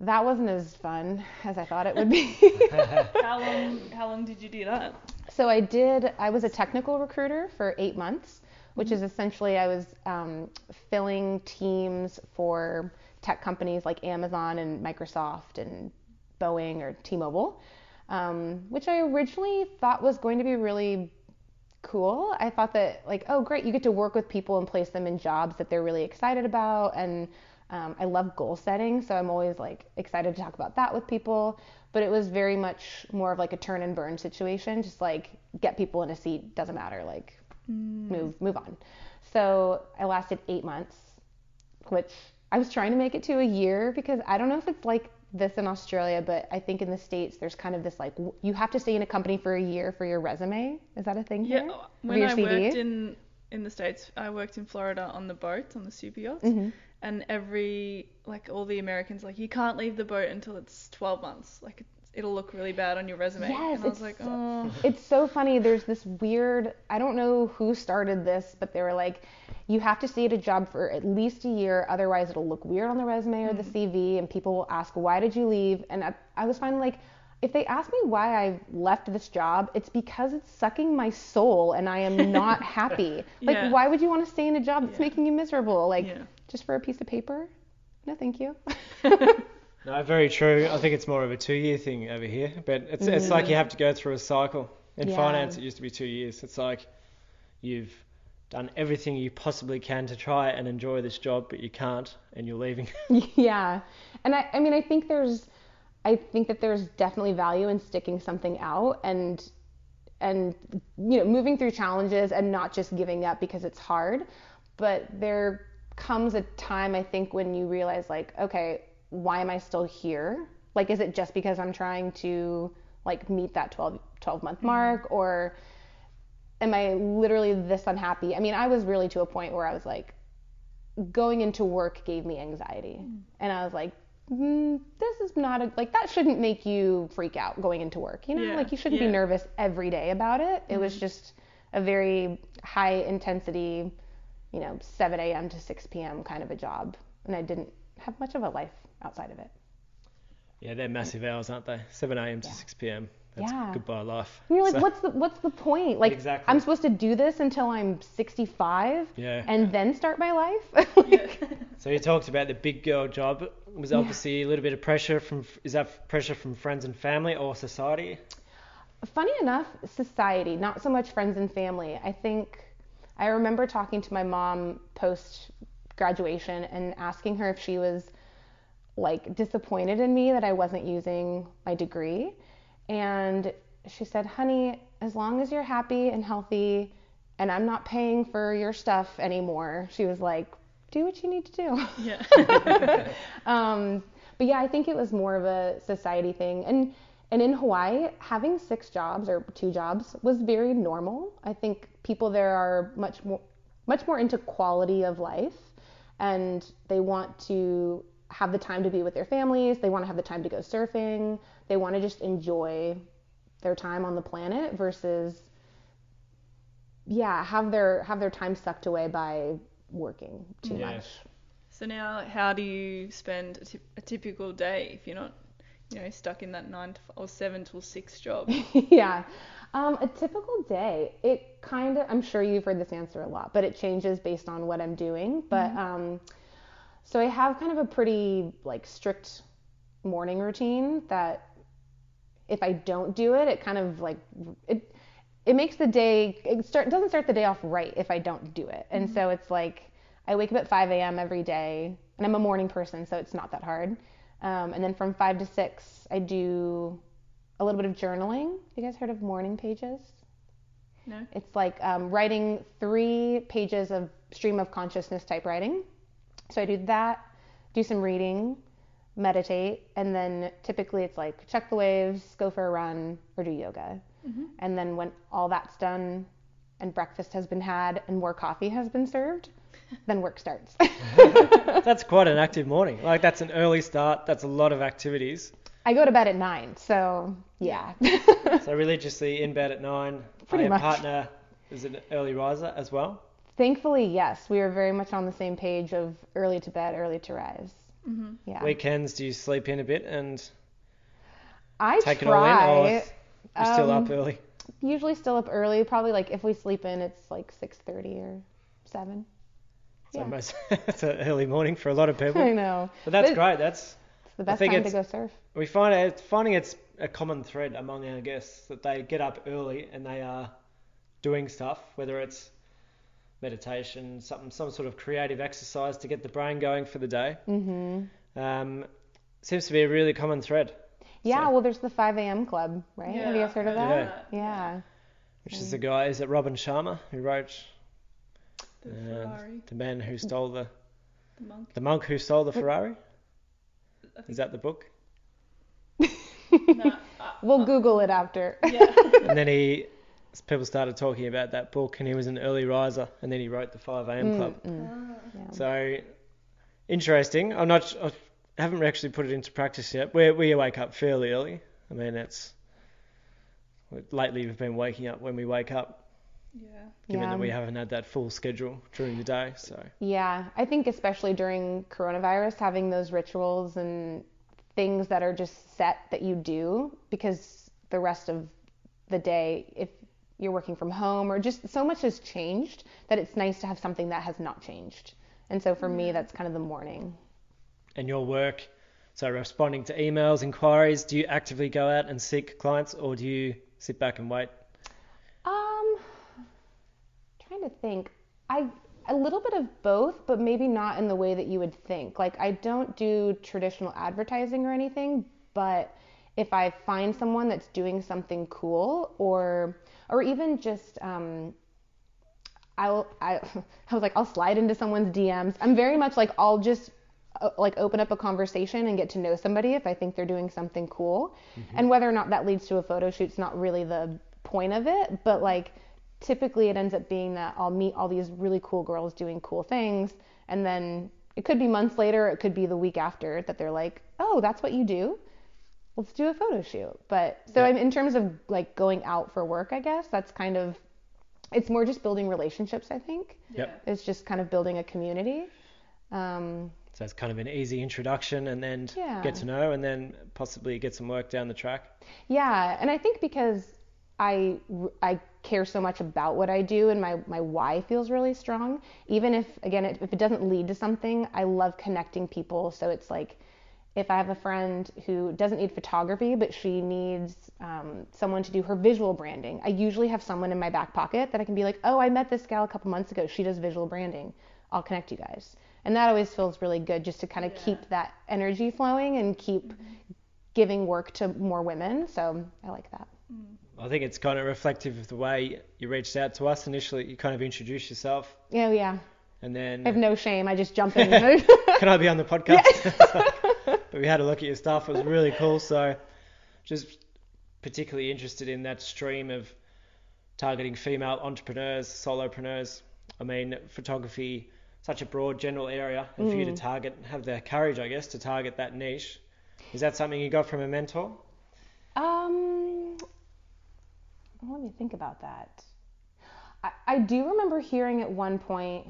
That wasn't as fun as I thought it would be. How long? How long did you do that? So I did. I was a technical recruiter for eight months, which is essentially I was um, filling teams for tech companies like Amazon and Microsoft and Boeing or T-Mobile, um, which I originally thought was going to be really cool. I thought that like, oh great, you get to work with people and place them in jobs that they're really excited about, and um, I love goal setting, so I'm always like excited to talk about that with people. But it was very much more of like a turn and burn situation, just like get people in a seat, doesn't matter, like move move on. So I lasted eight months, which I was trying to make it to a year because I don't know if it's like this in Australia, but I think in the states there's kind of this like you have to stay in a company for a year for your resume. Is that a thing here? Yeah. When your I CV? worked in in the states, I worked in Florida on the boats, on the super yachts, Mm-hmm. and every like all the Americans like you can't leave the boat until it's 12 months. Like it'll look really bad on your resume. Yes, and I was it's like, so- oh. It's so funny. There's this weird, I don't know who started this, but they were like, you have to stay at a job for at least a year, otherwise it'll look weird on the resume or the mm-hmm. CV, and people will ask, why did you leave? And I, I was finding like, if they ask me why I left this job, it's because it's sucking my soul and I am not happy. Like, Yeah. why would you want to stay in a job that's Yeah. making you miserable? Like, Yeah. just for a piece of paper? No, thank you. No, very true. I think it's more of a two-year thing over here, but it's it's like you mm. have to go through a cycle. In Yeah. finance, it used to be two years. It's like you've done everything you possibly can to try and enjoy this job, but you can't, and you're leaving. yeah. And I, I mean, I think there's, I think that there's definitely value in sticking something out and, and, you know, moving through challenges and not just giving up because it's hard. But there comes a time, I think, when you realize, like, okay, why am I still here? Like, is it just because I'm trying to, like, meet that 12, 12 month mm-hmm. mark? Or am I literally this unhappy? I mean, I was really to a point where I was like, going into work gave me anxiety. Mm. And I was like, mm, this is not a, like, that shouldn't make you freak out going into work. You know, Yeah, like, you shouldn't yeah. be nervous every day about it. It was mm-hmm. just a very high intensity, you know, 7 a.m. to 6 p.m. kind of a job. And I didn't have much of a life outside of it. yeah, they're massive hours, aren't they? 7 a.m. to 6 p.m. That's Yeah. goodbye life. And you're like, So- what's the what's the point? Like, Exactly. I'm supposed to do this until I'm 65 Yeah. and then start my life? like, So you talked about the big girl job. Was obviously a little bit of pressure from. Is that pressure from friends and family or society? Funny enough, society, not so much friends and family. I think I remember talking to my mom post graduation and asking her if she was like disappointed in me that I wasn't using my degree. And she said, "Honey, as long as you're happy and healthy and I'm not paying for your stuff anymore." She was like, "Do what you need to do." Yeah. um, but yeah, I think it was more of a society thing. And and in Hawaii, having six jobs or two jobs was very normal. I think people there are much more much more into quality of life, and they want to have the time to be with their families. They want to have the time to go surfing. They want to just enjoy their time on the planet versus yeah have their have their time sucked away by working too Yeah. much. So now, how do you spend a, ty- a typical day if you're not, you know, stuck in that nine to or seven till six job? yeah. Um, a typical day, it kind of, I'm sure you've heard this answer a lot, but it changes based on what I'm doing. But um, so I have kind of a pretty like strict morning routine that if I don't do it, it kind of like it it makes the day it start doesn't start the day off right if I don't do it. And so it's like I wake up at 5 a.m. every day, and I'm a morning person, so it's not that hard. Um, and then from five to six, I do a little bit of journaling. You guys heard of morning pages? No. It's like um, writing three pages of stream of consciousness type writing. So I do that, do some reading, meditate, and then typically it's like check the waves, go for a run, or do yoga. And then when all that's done and breakfast has been had and more coffee has been served, then work starts. That's quite an active morning. Like that's an early start. That's a lot of activities. I go to bed at nine, so yeah. So religiously in bed at nine. Pretty Are much. partner is an early riser as well. Thankfully, yes, we are very much on the same page of early to bed, early to rise. Mm-hmm. Yeah. Weekends, do you sleep in a bit and I take it all in, or you're still Um, up early? Usually still up early. Probably like if we sleep in, it's like 6:30 or 7. So yeah. most, it's an early morning for a lot of people. I know. But that's But great. That's It's the best think time to go surf. we find it finding it's a common thread among our guests that they get up early and they are doing stuff, whether it's meditation, something, some sort of creative exercise to get the brain going for the day. Mm-hmm. Um, seems to be a really common thread, Yeah, So- well, there's the 5 a.m. club, right? Have you guys heard of that? Yeah. Yeah. which is the guy. Is it Robin Sharma who wrote The uh, Ferrari, the man who stole the the monk. the monk who stole the Ferrari? Is that the book? no, uh, We'll Google it after. yeah. and then he people started talking about that book and he was an early riser and then he wrote the 5 a.m club Mm, yeah. so interesting i'm not i haven't actually put it into practice yet we we wake up fairly early i mean it's lately we've been waking up when we wake up yeah. given Yeah. that we haven't had that full schedule during the day so Yeah, I think especially during coronavirus, having those rituals and things that are just set that you do because the rest of the day, if you're working from home or just so much has changed that it's nice to have something that has not changed. And so for me, that's kind of the morning. and your work So responding to emails, inquiries, do you actively go out and seek clients or do you sit back and wait? Um, trying to think. I a little bit of both, but maybe not in the way that you would think. Like I don't do traditional advertising or anything, but if I find someone that's doing something cool or or even just um I'll I, I was like I'll slide into someone's DMs. I'm very much like I'll just uh, like open up a conversation and get to know somebody if I think they're doing something cool. And whether or not that leads to a photo shoot's not really the point of it, but like typically it ends up being that I'll meet all these really cool girls doing cool things and then it could be months later, it could be the week after that they're like, "Oh, that's what you do." Let's do a photo shoot. But so Yeah. I'm in terms of like going out for work, I guess that's kind of it's more just building relationships, I think. Yep. It's just kind of building a community. Um, So it's kind of an easy introduction and then Yeah. get to know and then possibly get some work down the track. Yeah, and I think because I I care so much about what I do and my my why feels really strong. Even if again if it doesn't lead to something, I love connecting people. So it's like if I have a friend who doesn't need photography but she needs um, someone to do her visual branding, I usually have someone in my back pocket that I can be like, oh, I met this gal a couple months ago. She does visual branding. I'll connect you guys. And that always feels really good just to kind of Yeah. keep that energy flowing and keep giving work to more women. So I like that. I think it's kind of reflective of the way you reached out to us initially. You kind of introduced yourself Oh yeah, and then I have no shame. I just jump in. can I be on the podcast? but we had a look at your stuff. It was really cool. So just particularly interested in that stream of targeting female entrepreneurs, solopreneurs. I mean, photography, such a broad general area, and for you to target, have the courage, I guess, to target that niche. Is that something you got from a mentor? um, let me think about that. I, I do remember hearing at one point.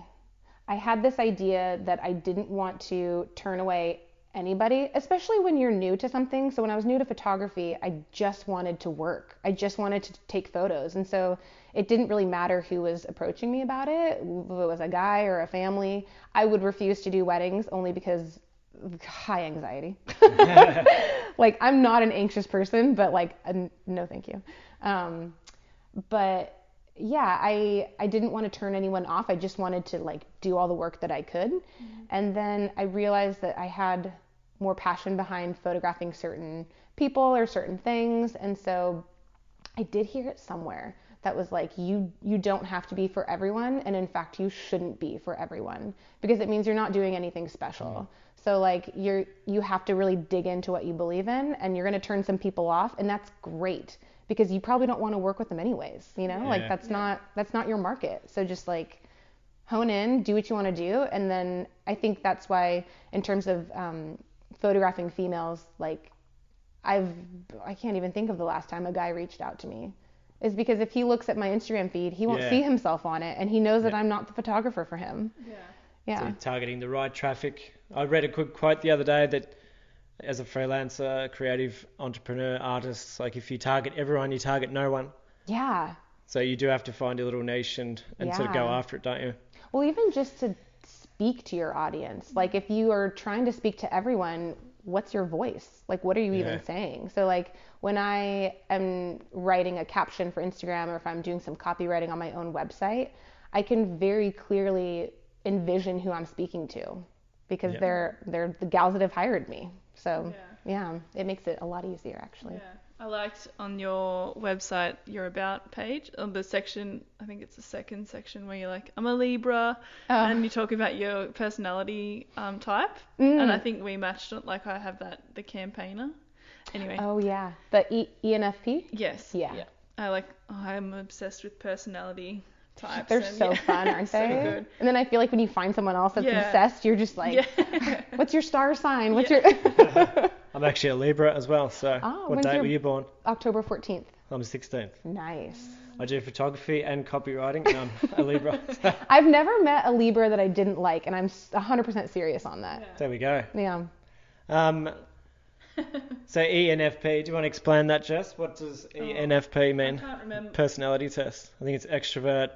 I had this idea that I didn't want to turn away anybody, especially when you're new to something. So when I was new to photography, I just wanted to work. I just wanted to take photos. And so it didn't really matter who was approaching me about it, if it was a guy or a family. I would refuse to do weddings only because high anxiety. like I'm not an anxious person, but like no thank you. Um, but yeah, I I didn't want to turn anyone off. I just wanted to like do all the work that I could. Mm-hmm. And then I realized that I had more passion behind photographing certain people or certain things, and so I did hear it somewhere that was like you you don't have to be for everyone and in fact you shouldn't be for everyone because it means you're not doing anything special. Mm-hmm. So like you're you have to really dig into what you believe in and you're going to turn some people off and that's great because you probably don't want to work with them anyways, you know? Like Yeah. that's not that's not your market. So just like hone in, do what you want to do, and then I think that's why, in terms of um, photographing females, like I've I can't even think of the last time a guy reached out to me, is because if he looks at my Instagram feed, he won't Yeah. see himself on it, and he knows that Yeah. I'm not the photographer for him. Yeah. Yeah. So targeting the right traffic. I read a quick quote the other day that as a freelancer, creative entrepreneur, artist, like if you target everyone, you target no one. Yeah. So you do have to find your little niche and, and sort of go after it, don't you? Well, even just to speak to your audience, like if you are trying to speak to everyone, what's your voice? Like, what are you Yeah. even saying? So, like, when I am writing a caption for Instagram or if I'm doing some copywriting on my own website, I can very clearly envision who I'm speaking to because Yeah. they're they're the gals that have hired me. So, Yeah. yeah, it makes it a lot easier actually. Yeah. I liked on your website your about page on the section. I think it's the second section where you're like, I'm a Libra, Oh. and you talk about your personality um, type. Mm. And I think we matched it. Like I have that the campaigner. Anyway. Oh yeah, the e- ENFP. Yes. Yeah. I like. Oh, I'm obsessed with personality types. They're and so yeah. fun, aren't So they? good. And then I feel like when you find someone else that's Yeah. obsessed, you're just like, yeah. what's your star sign? What's Yeah. your I'm actually a Libra as well. So Oh, what date your- were you born? October 14th. I'm 16th. Nice. I do photography and copywriting. and I'm a Libra. I've never met a Libra that I didn't like, and I'm 100% serious on that. there we go. Yeah. Um, so ENFP, do you want to explain that, Jess? What does ENFP I mean? can't remember. Personality test. I think it's extrovert.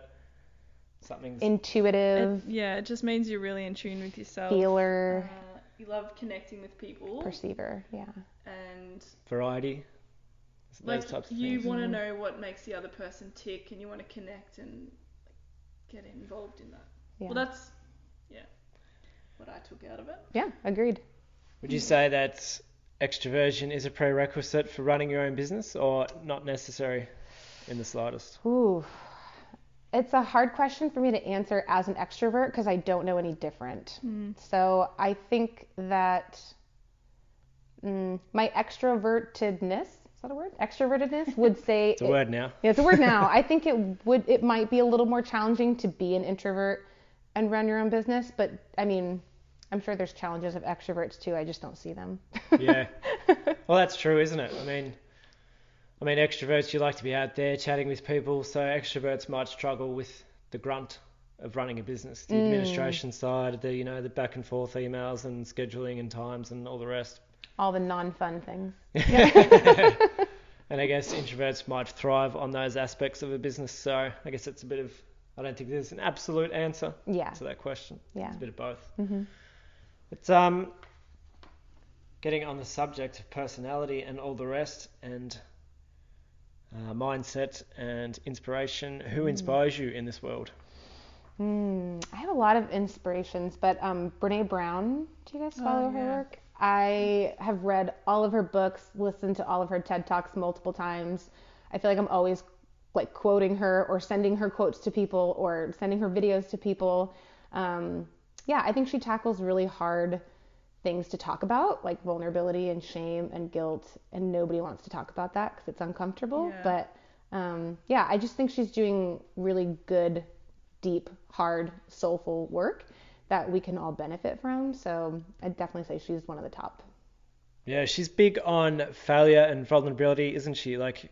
Something's Intuitive, It, yeah, it just means you're really in tune with yourself. feeler. Uh, you love connecting with people, Perceiver, yeah. and Variety. Those like types of you things. want to Mhm. know what makes the other person tick, and you want to connect and get involved in that. Yeah. Well, that's yeah, what I took out of it. yeah, agreed. Would you say that extroversion is a prerequisite for running your own business or not necessary in the slightest? Ooh. It's a hard question for me to answer as an extrovert because I don't know any different. So I think that mm, my extrovertedness, is that a word? Extrovertedness would say It's a word now. Yeah, it's a word now. I think it would it might be a little more challenging to be an introvert and run your own business, but I mean, I'm sure there's challenges of extroverts too. I just don't see them. Yeah. Well, that's true, isn't it? I mean, I mean, extroverts you like to be out there chatting with people, so extroverts might struggle with the grunt of running a business, the administration side, the you know the back and forth emails and scheduling and times and all the rest. All the non-fun things. And I guess introverts might thrive on those aspects of a business. So I guess it's a bit of I don't think there's an absolute answer Yeah. to that question. Yeah. It's a bit of both. hmm It's um getting on the subject of personality and all the rest and uh, mindset and inspiration. Who inspires you in this world? Mm, I have a lot of inspirations, but um, Brene Brown, do you guys follow Oh, her yeah. work? I have read all of her books, listened to all of her TED Talks multiple times. I feel like I'm always like quoting her or sending her quotes to people or sending her videos to people. Um, yeah, I think she tackles really hard things to talk about, like vulnerability and shame and guilt, and nobody wants to talk about that because it's uncomfortable. Yeah. But um, yeah, I just think she's doing really good, deep, hard, soulful work that we can all benefit from. So I'd definitely say she's one of the top. Yeah, she's big on failure and vulnerability, isn't she? Like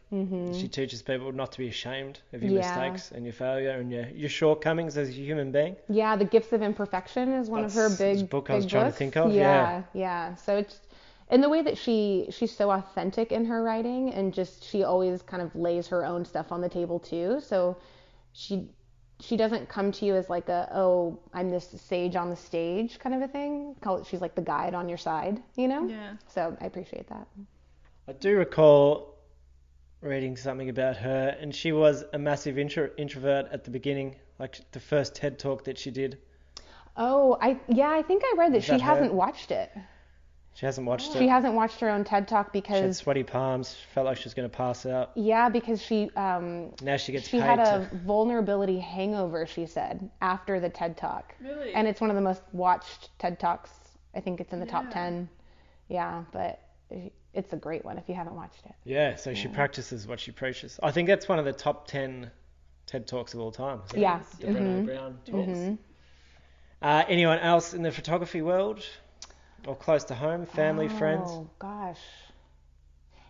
she teaches people not to be ashamed of your Mm-hmm. Yeah. mistakes and your failure and your, your shortcomings as a human being. Yeah, The Gifts of Imperfection is one of her big book I was big trying to books. think of, Yeah, yeah. yeah. So it's in the way that she she's so authentic in her writing and just she always kind of lays her own stuff on the table too. So she she doesn't come to you as like a oh I'm this sage on the stage kind of a thing. Call it she's like the guide on your side, you know. Yeah. So I appreciate that. I do recall reading something about her, and she was a massive intro, introvert at the beginning, like the first TED talk that she did. Oh, I yeah, I think I read that she her? hasn't watched it. She hasn't watched She it. hasn't watched her own TED talk She had because sweaty palms, felt like she was going to pass out. yeah, because she um Now she gets she paid had to. a vulnerability hangover, she said, after the TED talk. Really. And it's one of the most watched TED talks. I think it's in the top 10. Yeah, but it's a great one if you haven't watched it. Yeah, so she practices what she preaches. I think that's one of the top 10 TED talks of all time. isn't it? Yeah. The Brené Mhm. Brown talks. Mhm. Uh, anyone else in the photography world? Or close to home? Family, friends? Oh gosh.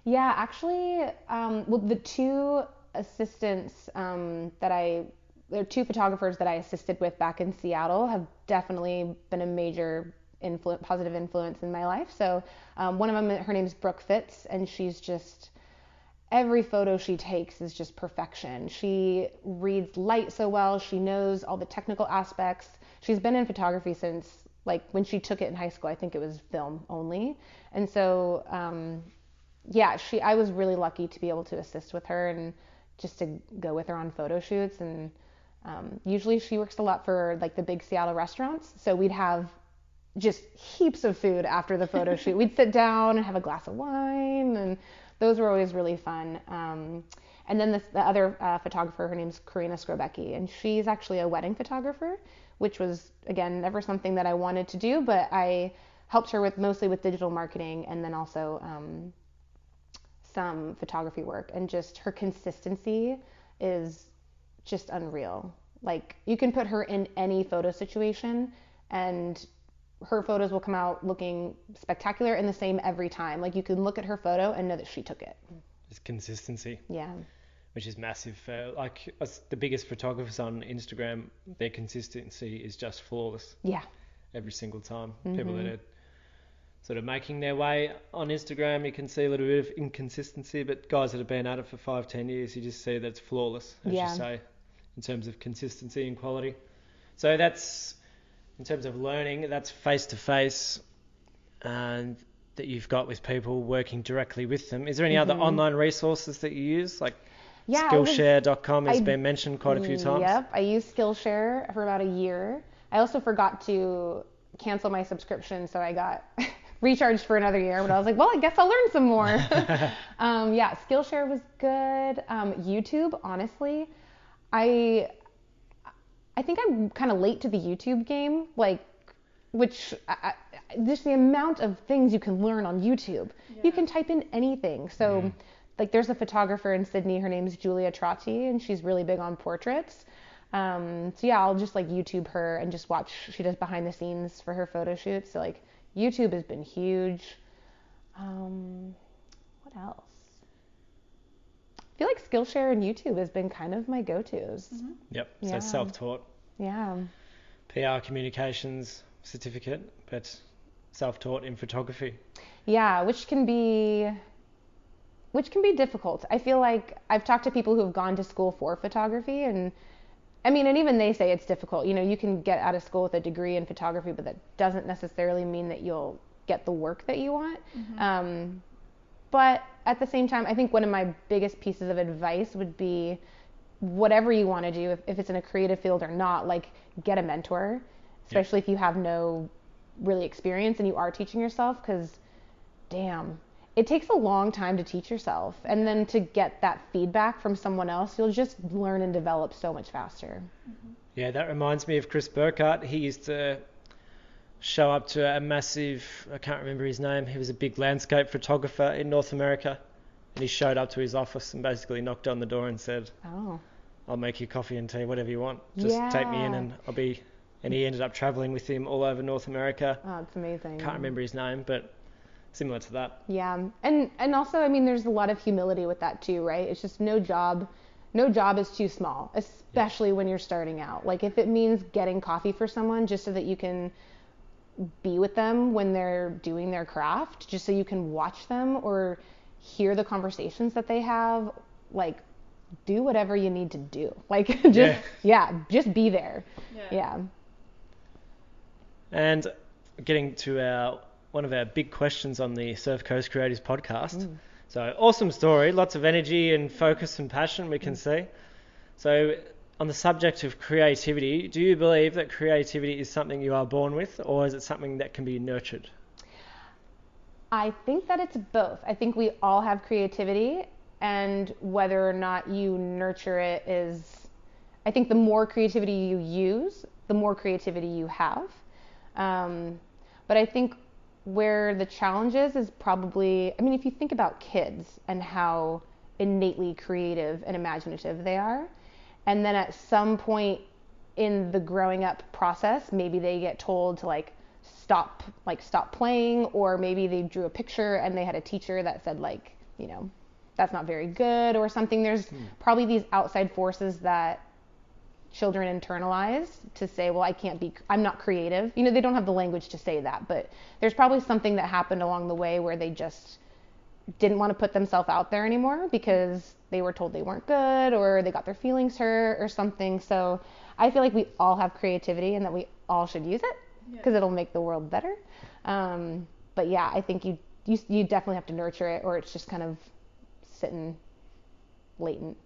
Yeah, actually, um, well, the two assistants um, that I, there are two photographers that I assisted with back in Seattle have definitely been a major influ- positive influence in my life. So um, one of them, her name's Brooke Fitz, and she's just every photo she takes is just perfection. She reads light so well. She knows all the technical aspects. She's been in photography since like when she took it in high school. I think it was film only, and so um, yeah, she. I was really lucky to be able to assist with her and just to go with her on photo shoots. And um, usually she works a lot for like the big Seattle restaurants, so we'd have just heaps of food after the photo shoot. We'd sit down and have a glass of wine, and those were always really fun. Um, and then the, the other uh, photographer, her name's Karina Skrobecki, and she's actually a wedding photographer, which was again never something that I wanted to do, but I helped her with mostly with digital marketing and then also um, some photography work. And just her consistency is just unreal. Like you can put her in any photo situation and her photos will come out looking spectacular and the same every time. Like you can look at her photo and know that she took it. It's consistency, Yeah. Which is massive. For, like us, the biggest photographers on Instagram, their consistency is just flawless Yeah. every single time. People Mm-hmm. that are sort of making their way on Instagram, you can see a little bit of inconsistency, but guys that have been at it for five, ten years, you just see that it's flawless, as Yeah. you say, in terms of consistency and quality. So that's in terms of learning, that's face to face and that you've got with people working directly with them. Is there any other Mhm. online resources that you use? Like Yeah, Skillshare.com has I- been mentioned quite a few times. Yep, I used Skillshare for about a year. I also forgot to cancel my subscription, so I got recharged for another year. But I was like, well, I guess I'll learn some more. um, yeah, Skillshare was good. Um, YouTube, honestly, I I think I'm kind of late to the YouTube game. Like, which I, I, just the amount of things you can learn on YouTube. You can type in anything. So, like, there's a photographer in Sydney. Her name's Julia Trotti, and she's really big on portraits. Um, so yeah, I'll just like YouTube her and just watch. She does behind the scenes for her photo shoots. So like, YouTube has been huge. Um, what else? I feel like Skillshare and YouTube has been kind of my go-tos. Yep. So Yeah. self-taught. Yeah. PR communications certificate, but self-taught in photography. Yeah, which can be which can be difficult. I feel like I've talked to people who have gone to school for photography and I mean, and even they say it's difficult. You know, you can get out of school with a degree in photography, but that doesn't necessarily mean that you'll get the work that you want. Um, but at the same time, I think one of my biggest pieces of advice would be whatever you want to do, if, if it's in a creative field or not, like get a mentor, especially if you have no really experience and you are teaching yourself, because damn, it takes a long time to teach yourself. And then to get that feedback from someone else, you'll just learn and develop so much faster. Mm-hmm. Yeah, that reminds me of Chris Burkard. He used to show up to a massive, I can't remember his name, he was a big landscape photographer in North America. And he showed up to his office and basically knocked on the door and said, Oh, I'll make you coffee and tea, whatever you want. Just take me in and I'll be. And he ended up traveling with him all over North America. oh, it's amazing. Can't remember his name, but similar to that. Yeah, and and also, I mean, there's a lot of humility with that too, right? It's just no job, no job is too small, especially when you're starting out. Like if it means getting coffee for someone just so that you can be with them when they're doing their craft, just so you can watch them or hear the conversations that they have, like do whatever you need to do. Like just Yeah. yeah, just be there. Yeah. And getting to our one of our big questions on the Surf Coast Creators podcast. Mm. So awesome story, lots of energy and focus and passion we can Mm. see. So on the subject of creativity, do you believe that creativity is something you are born with, or is it something that can be nurtured? I think that it's both. I think we all have creativity, and whether or not you nurture it is, I think the more creativity you use, the more creativity you have. Um, but I think where the challenge is, is probably, I mean, if you think about kids and how innately creative and imaginative they are, and then at some point in the growing up process, maybe they get told to like stop like stop playing or maybe they drew a picture and they had a teacher that said like, you know, that's not very good or something. There's hmm. probably these outside forces that children internalize to say, well, I can't be, I'm not creative. You know, they don't have the language to say that, but there's probably something that happened along the way where they just didn't want to put themselves out there anymore because they were told they weren't good or they got their feelings hurt or something. So I feel like we all have creativity and that we all should use it because it'll make the world better. Um, but yeah, I think you, you you definitely have to nurture it or it's just kind of sitting latent.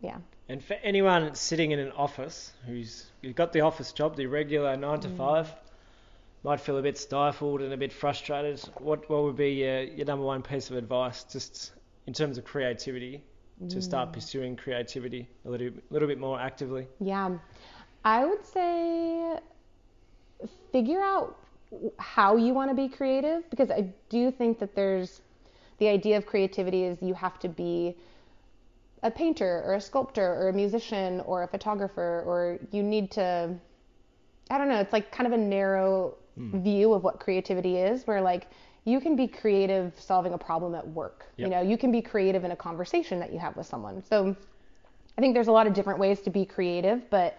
Yeah. And for anyone sitting in an office who's you've got the office job, the regular nine Mm. to five, might feel a bit stifled and a bit frustrated. What what would be your, your number one piece of advice, just in terms of creativity, to Mm. start pursuing creativity a little little bit more actively? Yeah. I would say figure out how you want to be creative because I do think that there's the idea of creativity is you have to be a painter or a sculptor or a musician or a photographer or you need to I don't know, it's like kind of a narrow hmm. view of what creativity is where like you can be creative solving a problem at work. You know, you can be creative in a conversation that you have with someone. So I think there's a lot of different ways to be creative, but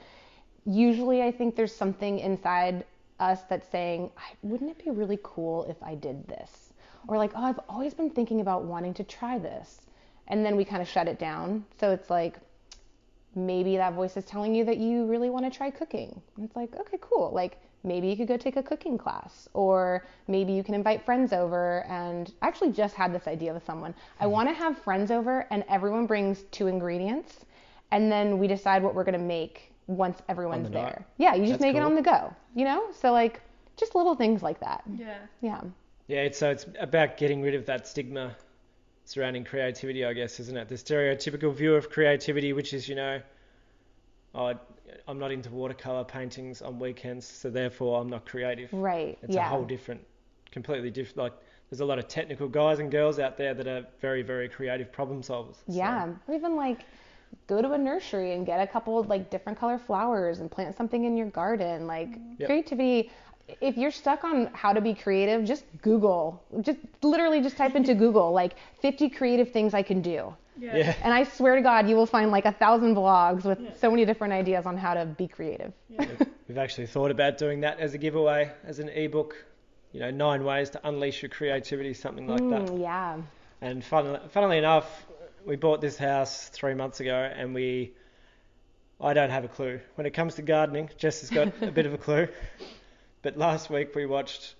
usually I think there's something inside us that's saying, wouldn't it be really cool if I did this? Or like, oh, I've always been thinking about wanting to try this. And then we kind of shut it down. So it's like, maybe that voice is telling you that you really want to try cooking. And it's like, okay, cool. Like maybe you could go take a cooking class or maybe you can invite friends over and I actually just had this idea with someone. I want to have friends over and everyone brings two ingredients and then we decide what we're going to make once everyone's the there. night. Yeah, you just That's make it on the go, you know? So like just little things like that. Yeah. Yeah. Yeah, it's, so it's about getting rid of that stigma surrounding creativity, I guess, isn't it? The stereotypical view of creativity, which is, you know, oh, I'm not into watercolor paintings on weekends, so therefore I'm not creative. Right. It's yeah. a whole different, completely different. Like, there's a lot of technical guys and girls out there that are very, very creative problem solvers. So- Yeah, or even like go to a nursery and get a couple of like different color flowers and plant something in your garden. Like Yep. creativity. If you're stuck on how to be creative, just Google. Just literally just type into Google like 50 creative things I can do. Yeah. yeah. And I swear to God, you will find like a thousand blogs with so many different ideas on how to be creative. Yeah. We've actually thought about doing that as a giveaway, as an ebook. You know, nine ways to unleash your creativity, something like that. Mm, yeah. And funnily, funnily enough, we bought this house three months ago, and we, I don't have a clue when it comes to gardening. Jess has got a bit of a clue, but last week we watched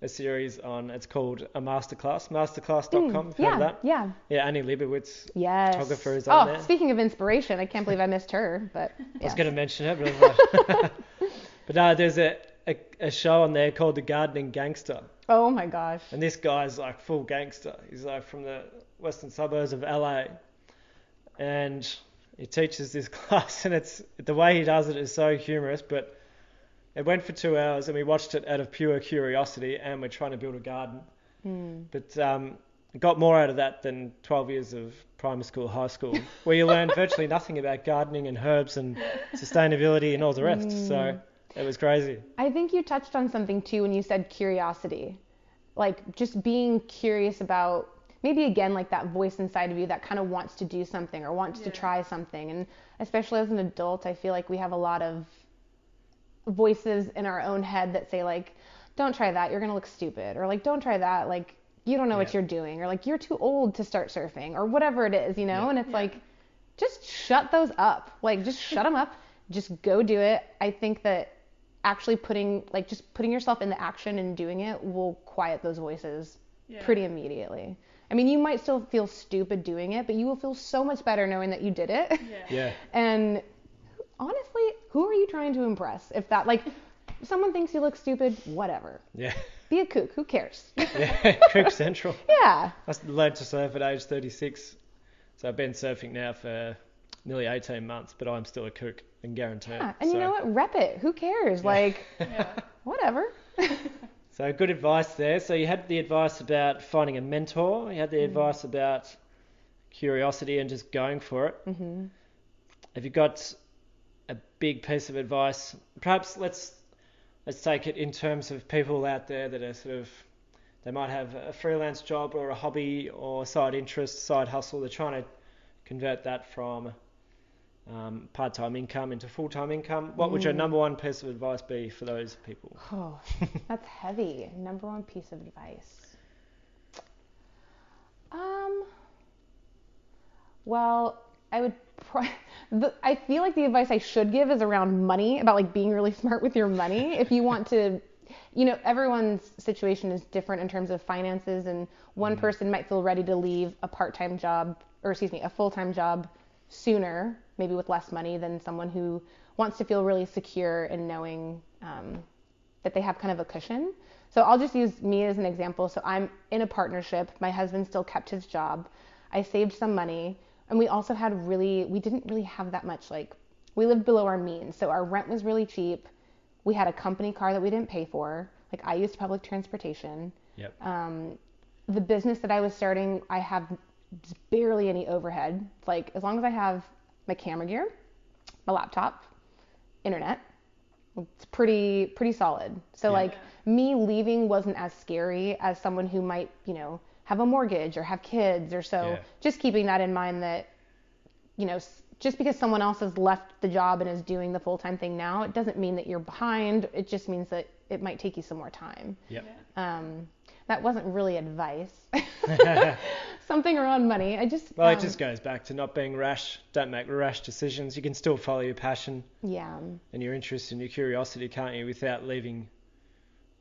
a series on. It's called a masterclass, masterclass.com. Mm, have yeah. that? Yeah. Yeah, Annie Leibovitz. Yes. Photographer is oh, on there. speaking of inspiration, I can't believe I missed her. But I was going to mention it, but, I'm not. but no, there's a, a a show on there called The Gardening Gangster. Oh my gosh. And this guy's like full gangster. He's like from the western suburbs of LA. And he teaches this class, and it's the way he does it is so humorous. But it went for two hours, and we watched it out of pure curiosity, and we're trying to build a garden. Hmm. But um, got more out of that than 12 years of primary school, high school, where you learn virtually nothing about gardening and herbs and sustainability and all the rest. So it was crazy. I think you touched on something too when you said curiosity. Like just being curious about maybe again like that voice inside of you that kind of wants to do something or wants to try something. And especially as an adult, I feel like we have a lot of voices in our own head that say like don't try that, you're going to look stupid or like don't try that, like you don't know what you're doing or like you're too old to start surfing or whatever it is, you know? Yeah. And it's Yeah. like just shut those up. Like just shut them up. Just go do it. I think that actually putting like just putting yourself in the action and doing it will quiet those voices Yeah. pretty immediately. I mean, you might still feel stupid doing it, but you will feel so much better knowing that you did it. Yeah. Yeah. And honestly, who are you trying to impress? If that like someone thinks you look stupid, whatever. Yeah. Be a kook. Who cares? Yeah. Kook Central. yeah. I learned to surf at age 36, so I've been surfing now for nearly 18 months, but I'm still a kook and guarantee. Yeah. And so, you know what? Rep it. Who cares? Like Yeah. whatever. So good advice there. So you had the advice about finding a mentor. You had the advice about curiosity and just going for it. Mm-hmm. Have you got big piece of advice? Perhaps let's let's take it in terms of people out there that are sort of they might have a freelance job or a hobby or side interest, side hustle. They're trying to convert that from um, part-time income into full-time income. What would your Mm. number one piece of advice be for those people? Oh, that's heavy. Number one piece of advice. Um. Well, I would. Pro- the, I feel like the advice I should give is around money, about like being really smart with your money. If you want to, you know, everyone's situation is different in terms of finances, and one person might feel ready to leave a part-time job, or excuse me, a full-time job sooner, maybe with less money, than someone who wants to feel really secure in knowing um, that they have kind of a cushion. So I'll just use me as an example. So I'm in a partnership. My husband still kept his job. I saved some money, and we also had really we didn't really have that much like we lived below our means. So our rent was really cheap. We had a company car that we didn't pay for. Like I used public transportation. Yep. Um, the business that I was starting, I have barely any overhead. It's like as long as I have my camera gear, my laptop, internet, it's pretty pretty solid. So Yeah. like me leaving wasn't as scary as someone who might, you know, have a mortgage or have kids or so Yeah. just keeping that in mind that you know, just because someone else has left the job and is doing the full time thing now, it doesn't mean that you're behind. It just means that it might take you some more time. Yep. Um, that wasn't really advice. Something around money. I just Well, it um, just goes back to not being rash. Don't make rash decisions. You can still follow your passion yeah. and your interest and your curiosity, can't you, without leaving,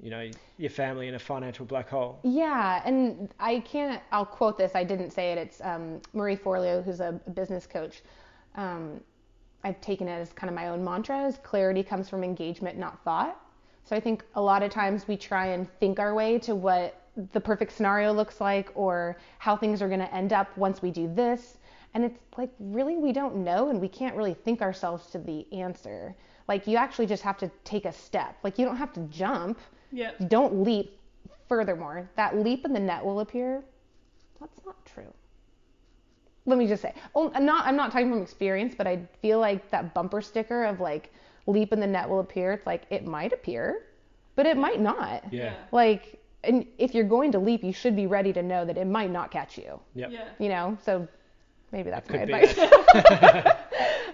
you know, your family in a financial black hole. Yeah, and I can't. I'll quote this. I didn't say it. It's um, Marie Forleo, who's a business coach. Um, I've taken it as kind of my own mantra: is clarity comes from engagement, not thought. So I think a lot of times we try and think our way to what the perfect scenario looks like or how things are going to end up once we do this. And it's like really we don't know and we can't really think ourselves to the answer. Like you actually just have to take a step. Like you don't have to jump. Yeah. Don't leap. Furthermore, that leap in the net will appear. That's not true. Let me just say, oh, I'm not. I'm not talking from experience, but I feel like that bumper sticker of like leap in the net will appear. It's like it might appear, but it might not. Yeah. Like, and if you're going to leap, you should be ready to know that it might not catch you. Yep. Yeah. You know, so maybe that's my advice. that.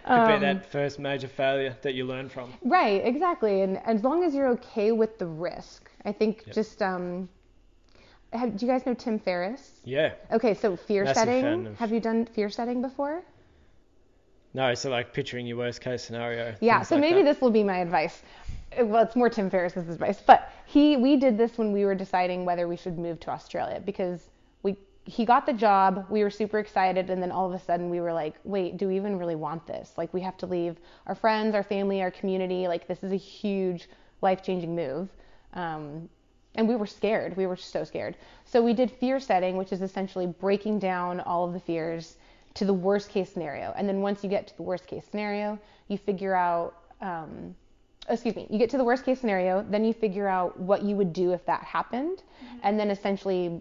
Could Um, be that first major failure that you learn from. Right, exactly. And as long as you're okay with the risk, I think Yep. just um, have, do you guys know Tim Ferriss? Yeah. Okay, so fear Massive setting. of- Have you done fear setting before? No, so like picturing your worst case scenario. Yeah, so like maybe that. this will be my advice. Well, it's more Tim Ferriss's advice, but he we did this when we were deciding whether we should move to Australia because he got the job, we were super excited, and then all of a sudden we were like, wait, do we even really want this? Like we have to leave our friends, our family, our community. Like this is a huge life-changing move. Um, and we were scared. We were so scared. So we did fear setting, which is essentially breaking down all of the fears to the worst case scenario. And then once you get to the worst case scenario, you figure out, um, excuse me, you get to the worst case scenario, then you figure out what you would do if that happened. And then essentially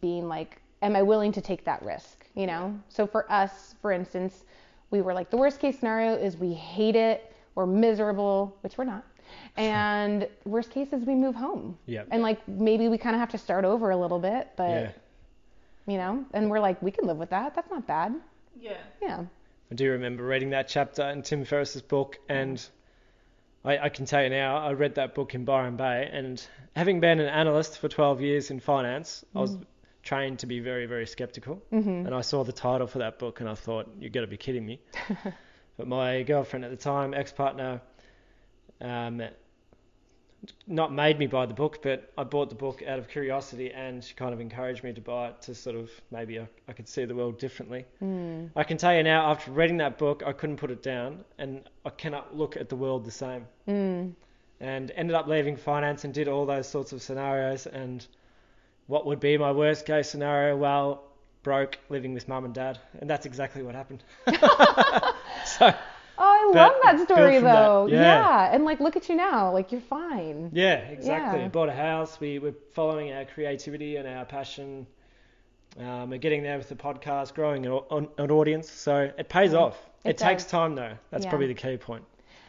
being like, am I willing to take that risk? You know? So for us, for instance, we were like, the worst case scenario is we hate it, we're miserable, which we're not. And worst case is we move home. Yep. And like maybe we kind of have to start over a little bit, but Yeah. you know, and we're like, we can live with that. That's not bad. Yeah. Yeah. I do remember reading that chapter in Tim Ferriss's book, and I, I can tell you now, I read that book in Byron Bay, and having been an analyst for 12 years in finance, I was mm. Trained to be very, very skeptical. Mm-hmm. And I saw the title for that book, and I thought, you've got to be kidding me. but my girlfriend at the time, ex-partner, um, not made me buy the book, but I bought the book out of curiosity, and she kind of encouraged me to buy it to sort of maybe I, I could see the world differently. Mm. I can tell you now, after reading that book, I couldn't put it down, and I cannot look at the world the same. Mm. And ended up leaving finance and did all those sorts of scenarios. And what would be my worst case scenario? Well, broke, living with mum and dad, and that's exactly what happened. so Oh, I love that story from that, though. yeah. And like, look at you now. Like, you're fine. yeah, exactly. Yeah. Bought a house. We were following our creativity and our passion. Um, we're getting there with the podcast, growing an, an audience. So it pays off. It, It takes time though. That's Yeah. probably the key point.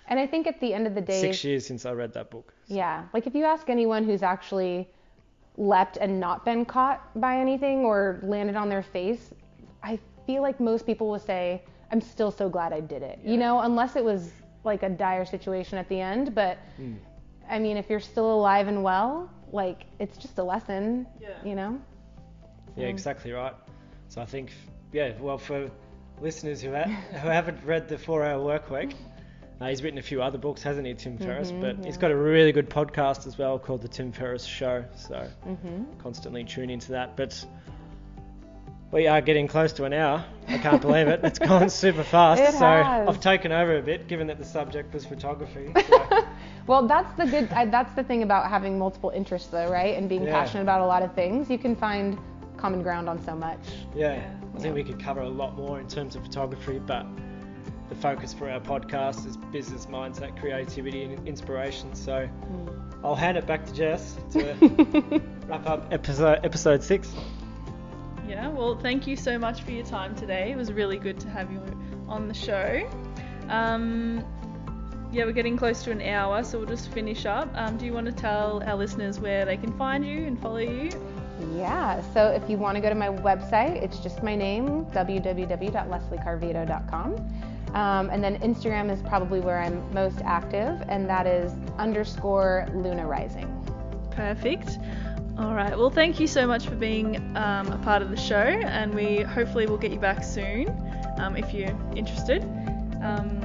And I think at the end of the day, Six years since I read that book. yeah, like if you ask anyone who's actually leapt and not been caught by anything or landed on their face, I feel like most people will say, I'm still so glad I did it. You know, unless it was like a dire situation at the end. But Mm. I mean, if you're still alive and well, like it's just a lesson, Yeah. you know? Yeah, exactly right. So I think, yeah, well, for listeners who, ha- who haven't read the Four Hour Work Week, uh, he's written a few other books, hasn't he, Tim Ferriss? Mhm, but he's got a really good podcast as well called The Tim Ferriss Show. So hmm constantly tune into that. But we are getting close to an hour. I can't believe it. It's gone super fast. It so has. I've taken over a bit, given that the subject was photography. So, Well, that's the good. I, that's the thing about having multiple interests, though, right? And being Yeah. passionate about a lot of things, you can find common ground on so much. yeah, Yeah. I think we could cover a lot more in terms of photography, but the focus for our podcast is business mindset, creativity, and inspiration. So I'll hand it back to Jess to wrap up episode episode six. Yeah, well, thank you so much for your time today. It was really good to have you on the show. Um, yeah, we're getting close to an hour, so we'll just finish up. Um, do you want to tell our listeners where they can find you and follow you? Yeah. So if you want to go to my website, it's just my name, www.lesliecarvito.com. Um, and then Instagram is probably where I'm most active, and that is underscore Luna Rising. Perfect. All right. Well, thank you so much for being um, a part of the show, and we hopefully will get you back soon um, if you're interested. Um,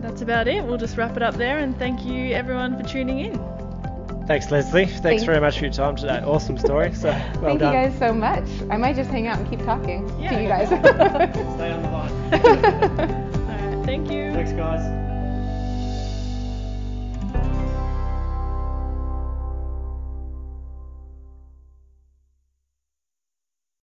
that's about it. We'll just wrap it up there, and thank you everyone for tuning in. Thanks, Leslie. Thanks, Thanks. very much for your time today. Awesome story. So well Thank done. you guys so much. I might just hang out and keep talking Yeah. to you guys. Stay on the line. All right. Thank you. Thanks, guys.